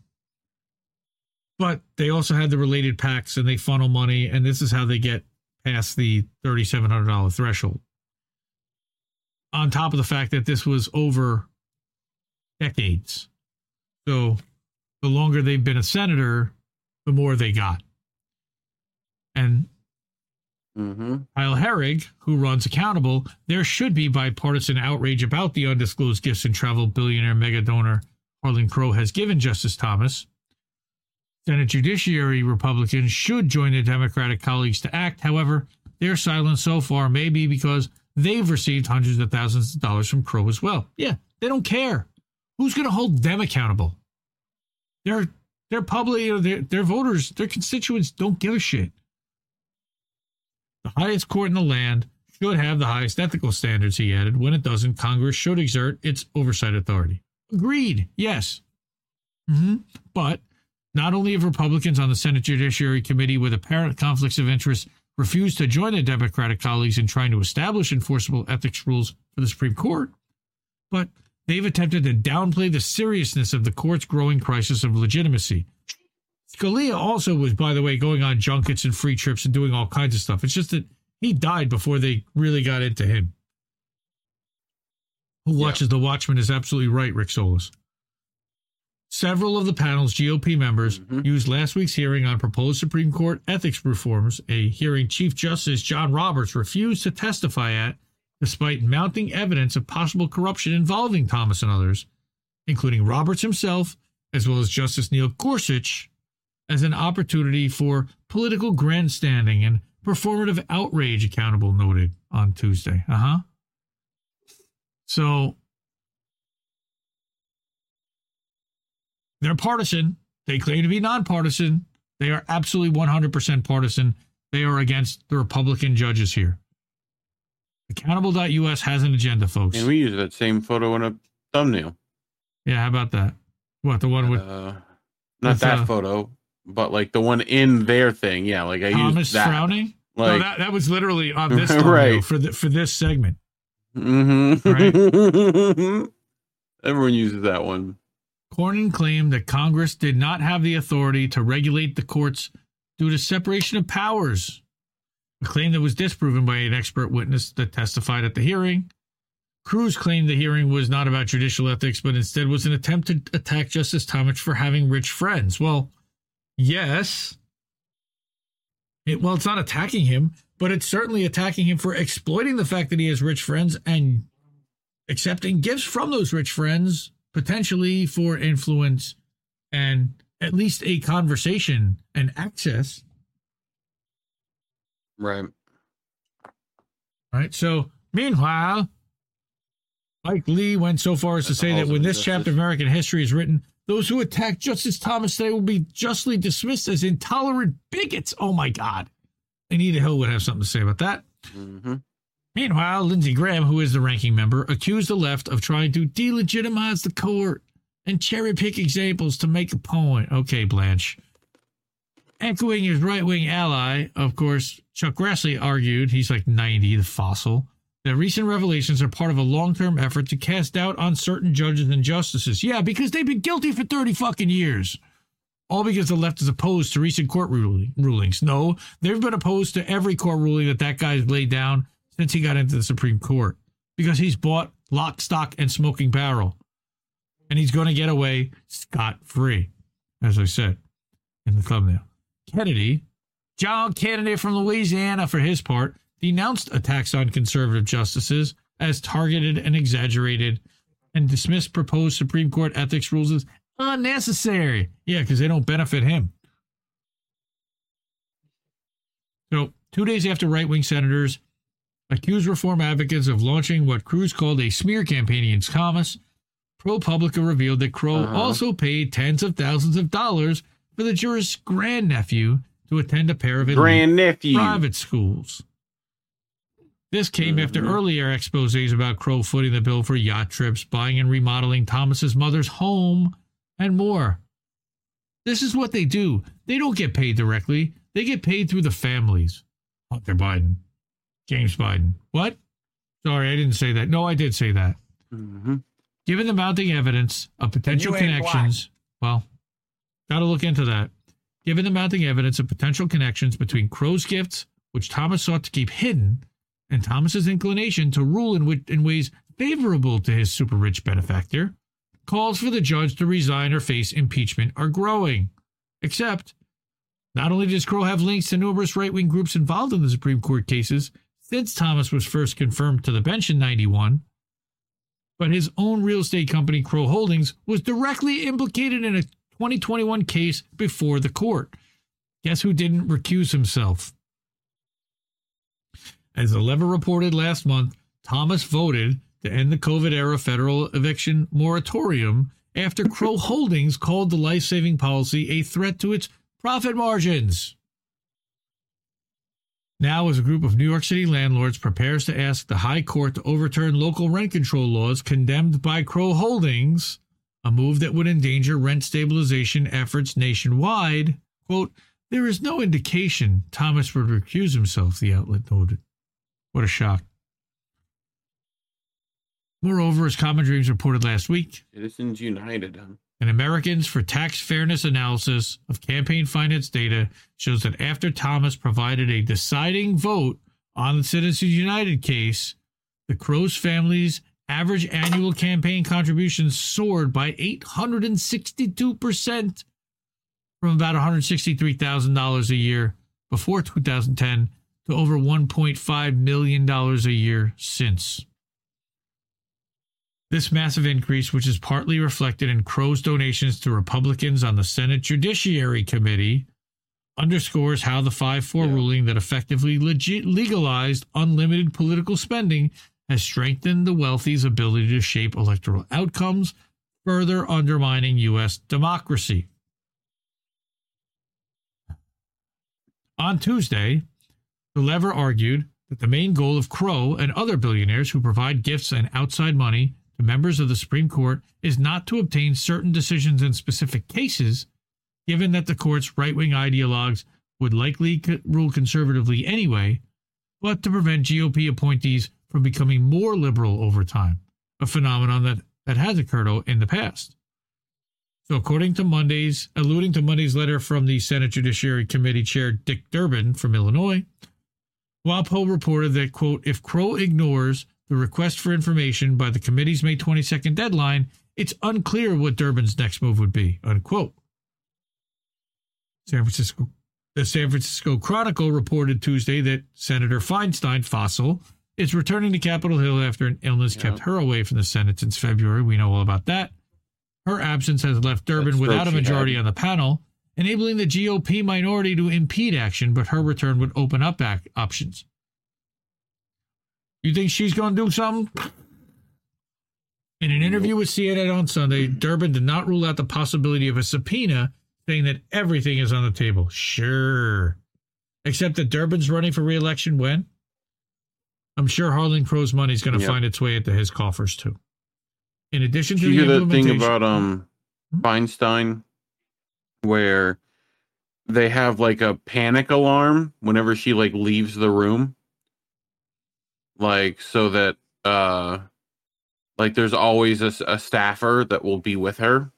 but they also had the related packs and they funnel money, and this is how they get past the $3,700 threshold. On top of the fact that this was over decades. So the longer they've been a senator, the more they got. And Mm-hmm. Kyle Herrig, who runs Accountable, there should be bipartisan outrage about the undisclosed gifts and travel billionaire mega donor Harlan Crow has given Justice Thomas. Senate Judiciary Republicans should join their Democratic colleagues to act. However, their silence so far may be because they've received hundreds of thousands of dollars from Crow as well. Yeah, they don't care. Who's going to hold them accountable? Their their public, you know, their their voters, their constituents don't give a shit. The highest court in the land should have the highest ethical standards, he added. When it doesn't, Congress should exert its oversight authority. Agreed, yes. hmm But not only have Republicans on the Senate Judiciary Committee with apparent conflicts of interest refused to join their Democratic colleagues in trying to establish enforceable ethics rules for the Supreme Court, but they've attempted to downplay the seriousness of the court's growing crisis of legitimacy. Scalia also was, by the way, going on junkets and free trips and doing all kinds of stuff. It's just that he died before they really got into him. Who watches The Watchmen is absolutely right, Rick Solis. Several of the panel's GOP members Mm-hmm. used last week's hearing on proposed Supreme Court ethics reforms, a hearing Chief Justice John Roberts refused to testify at, despite mounting evidence of possible corruption involving Thomas and others, including Roberts himself, as well as Justice Neil Gorsuch, as an opportunity for political grandstanding and performative outrage, accountable noted on Tuesday. Uh huh. So they're partisan. They claim to be nonpartisan. They are absolutely 100% partisan. They are against the Republican judges here. Accountable.us has an agenda, folks. And we use that same photo in a thumbnail. yeah, how about that? What, the one with Uh, not With, that uh, photo, but like the one in their thing. Yeah, like I Thomas used that. frowning? no, Like, that, that was literally on (laughs) this Right. for, the, for this segment. mhm. (laughs) Everyone uses that one. Cornyn claimed that Congress did not have the authority to regulate the courts due to separation of powers, a claim that was disproven by an expert witness that testified at the hearing. Cruz claimed the hearing was not about judicial ethics, but instead was an attempt to attack Justice Thomas for having rich friends. Well, yes. It, well, it's not attacking him, but it's certainly attacking him for exploiting the fact that he has rich friends and accepting gifts from those rich friends, potentially for influence and at least a conversation and access. Right. Right. So, meanwhile, Mike Lee went so far as to say that when this injustice. chapter of American history is written, those who attack Justice Thomas today will be justly dismissed as intolerant bigots. Oh my God. Anita Hill would have something to say about that. hmm Meanwhile, Lindsey Graham, who is the ranking member, accused the left of trying to delegitimize the court and cherry pick examples to make a point. Okay, Blanche. Echoing his right wing ally, of course, Chuck Grassley argued, he's like 90, the fossil, that recent revelations are part of a long term effort to cast doubt on certain judges and justices. Yeah, because they've been guilty for 30 fucking years. All because the left is opposed to recent court ruling, rulings. No, they've been opposed to every court ruling that that guy's laid down since he got into the Supreme Court because he's bought lock, stock, and smoking barrel. And he's going to get away scot free, as I said in the thumbnail. Kennedy, John Kennedy from Louisiana, for his part, denounced attacks on conservative justices as targeted and exaggerated and dismissed proposed Supreme Court ethics rules as unnecessary. Yeah, because they don't benefit him. So, two days after right wing senators accused reform advocates of launching what Cruz called a smear campaign against Thomas, ProPublica revealed that Crow Uh-huh. also paid tens of thousands of dollars for the jurist's grandnephew to attend a pair of Grandnephew. private schools. This came after Mhm. earlier exposés about Crow footing the bill for yacht trips, buying and remodeling Thomas's mother's home, and more. This is what they do. They don't get paid directly. They get paid through the families. Hunter Biden, James Biden. What? Sorry, I didn't say that. No, I did say that. hmm Given the mounting evidence of potential connections, well, got to look into that. Given the mounting evidence of potential connections between Crow's gifts, which Thomas sought to keep hidden, and Thomas's inclination to rule in, wi- in ways favorable to his super rich benefactor, calls for the judge to resign or face impeachment are growing. Except, not only does Crow have links to numerous right wing groups involved in the Supreme Court cases since Thomas was first confirmed to the bench in 91, but his own real estate company, Crow Holdings, was directly implicated in a 2021 case before the court. Guess who didn't recuse himself? As the Lever reported last month, Thomas voted to end the COVID era federal eviction moratorium after Crow (laughs) Holdings called the life saving policy a threat to its profit margins. Now, as a group of New York City landlords prepares to ask the High Court to overturn local rent control laws condemned by Crow Holdings, a move that would endanger rent stabilization efforts nationwide, quote, there is no indication Thomas would recuse himself, the outlet noted. What a shock. Moreover, as Common Dreams reported last week, Citizens United. Um, an Americans for Tax Fairness analysis of campaign finance data shows that after Thomas provided a deciding vote on the Citizens United case, the Crow's family's average annual campaign contributions soared by 862% from about $163,000 a year before 2010 to over $1.5 million a year since. This massive increase, which is partly reflected in Crow's donations to Republicans on the Senate Judiciary Committee, underscores how the 5 4 ruling that effectively legit legalized unlimited political spending has strengthened the wealthy's ability to shape electoral outcomes, further undermining U.S. democracy. On Tuesday, the lever argued that the main goal of Crow and other billionaires who provide gifts and outside money members of the Supreme Court is not to obtain certain decisions in specific cases, given that the court's right wing ideologues would likely co- rule conservatively anyway, but to prevent GOP appointees from becoming more liberal over time, a phenomenon that, that has occurred in the past. So, according to Monday's, alluding to Monday's letter from the Senate Judiciary Committee Chair Dick Durbin from Illinois, WAPO reported that, quote, if Crow ignores the request for information by the committee's May 22nd deadline, it's unclear what Durbin's next move would be, unquote. San Francisco, the San Francisco Chronicle reported Tuesday that Senator Feinstein, fossil, is returning to Capitol Hill after an illness kept her away from the Senate since February. We know all about that. Her absence has left Durbin That stroke without a majority on the panel, enabling the GOP minority to impede action, but her return would open up options. You think she's going to do something? In an interview with CNN on Sunday, Durbin did not rule out the possibility of a subpoena, saying that everything is on the table. Sure. Except that Durbin's running for reelection when? I'm sure Harlan Crow's money is going to Yep. find its way into his coffers too. In addition Did to you the hear that thing about um Feinstein where they have like a panic alarm whenever she like leaves the room? Like so that uh like there's always a staffer that will be with her.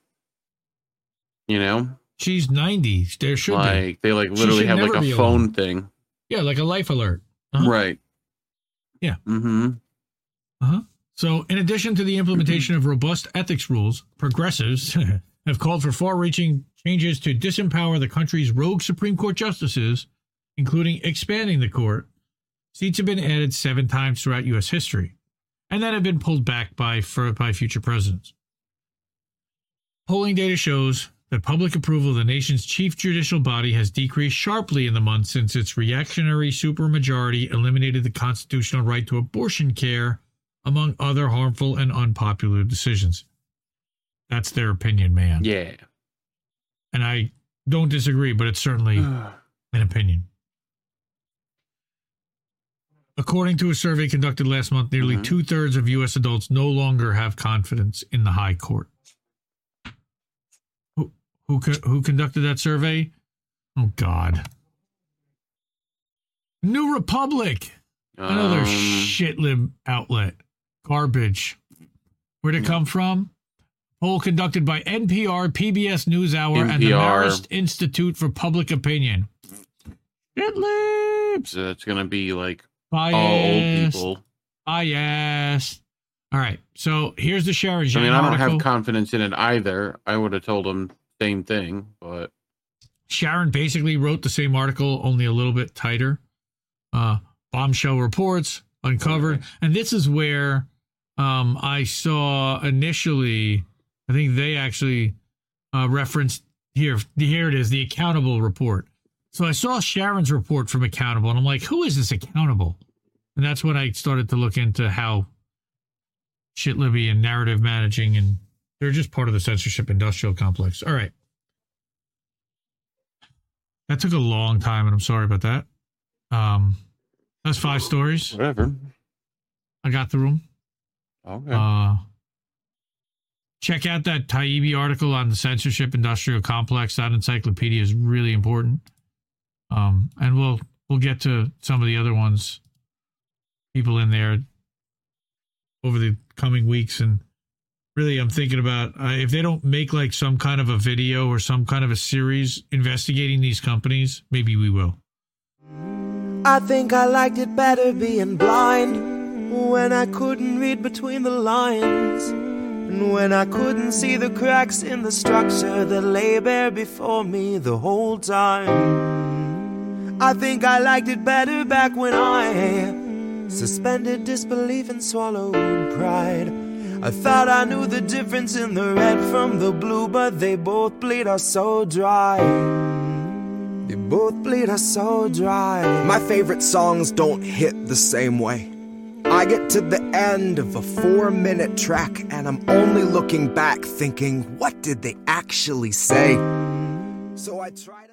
You know? she's 90. There should be. like they like literally have like a phone alone. thing. Yeah, like a life alert. Uh-huh. Right. Yeah. Mm-hmm. Uh-huh. So, in addition to the implementation of robust ethics rules, progressives (laughs) have called for far reaching changes to disempower the country's rogue Supreme Court justices, including expanding the court. Seats have been added seven times throughout U.S. history, and then have been pulled back by, for, by future presidents. Polling data shows that public approval of the nation's chief judicial body has decreased sharply in the months since its reactionary supermajority eliminated the constitutional right to abortion care, among other harmful and unpopular decisions. That's their opinion, man. Yeah. And I don't disagree, but it's certainly (sighs) an opinion. According to a survey conducted last month, nearly Mm-hmm. two thirds of U.S. adults no longer have confidence in the High Court. Who who who conducted that survey? Oh God, New Republic, another Um, shit lib outlet, garbage. Where'd it come from? Poll conducted by NPR, PBS NewsHour, and the NPR. Marist Institute for Public Opinion. Shit libs. So it's gonna be like All old people. Bias. All right. So here's the Sharon I mean, I don't article. have confidence in it either. I would have told him same thing, but Sharon basically wrote the same article, only a little bit tighter. Uh, bombshell reports uncovered, and this is where um, I saw initially, I think they actually uh, referenced here. Here it is, the accountable report. So I saw Sharon's report from Accountable, and I'm like, who is this Accountable? And that's when I started to look into how Shitlibby and narrative managing, and they're just part of the censorship industrial complex. All right. That took a long time, and I'm sorry about that. Um, that's five stories. Whatever. I got through them. Okay. Uh, check out that Taibbi article on the censorship industrial complex. That encyclopedia is really important. Um, and we'll we'll get to some of the other ones, people in there over the coming weeks. And really, I'm thinking about uh, if they don't make like some kind of a video or some kind of a series investigating these companies, maybe we will. I think I liked it better being blind when I couldn't read between the lines. And when I couldn't see the cracks in the structure that lay bare before me the whole time. I think I liked it better back when I suspended disbelief and swallowed pride. I thought I knew the difference in the red from the blue, but they both bleed us so dry. They both bleed us so dry. My favorite songs don't hit the same way. I get to the end of a four minute track and I'm only looking back thinking, what did they actually say? So I try to.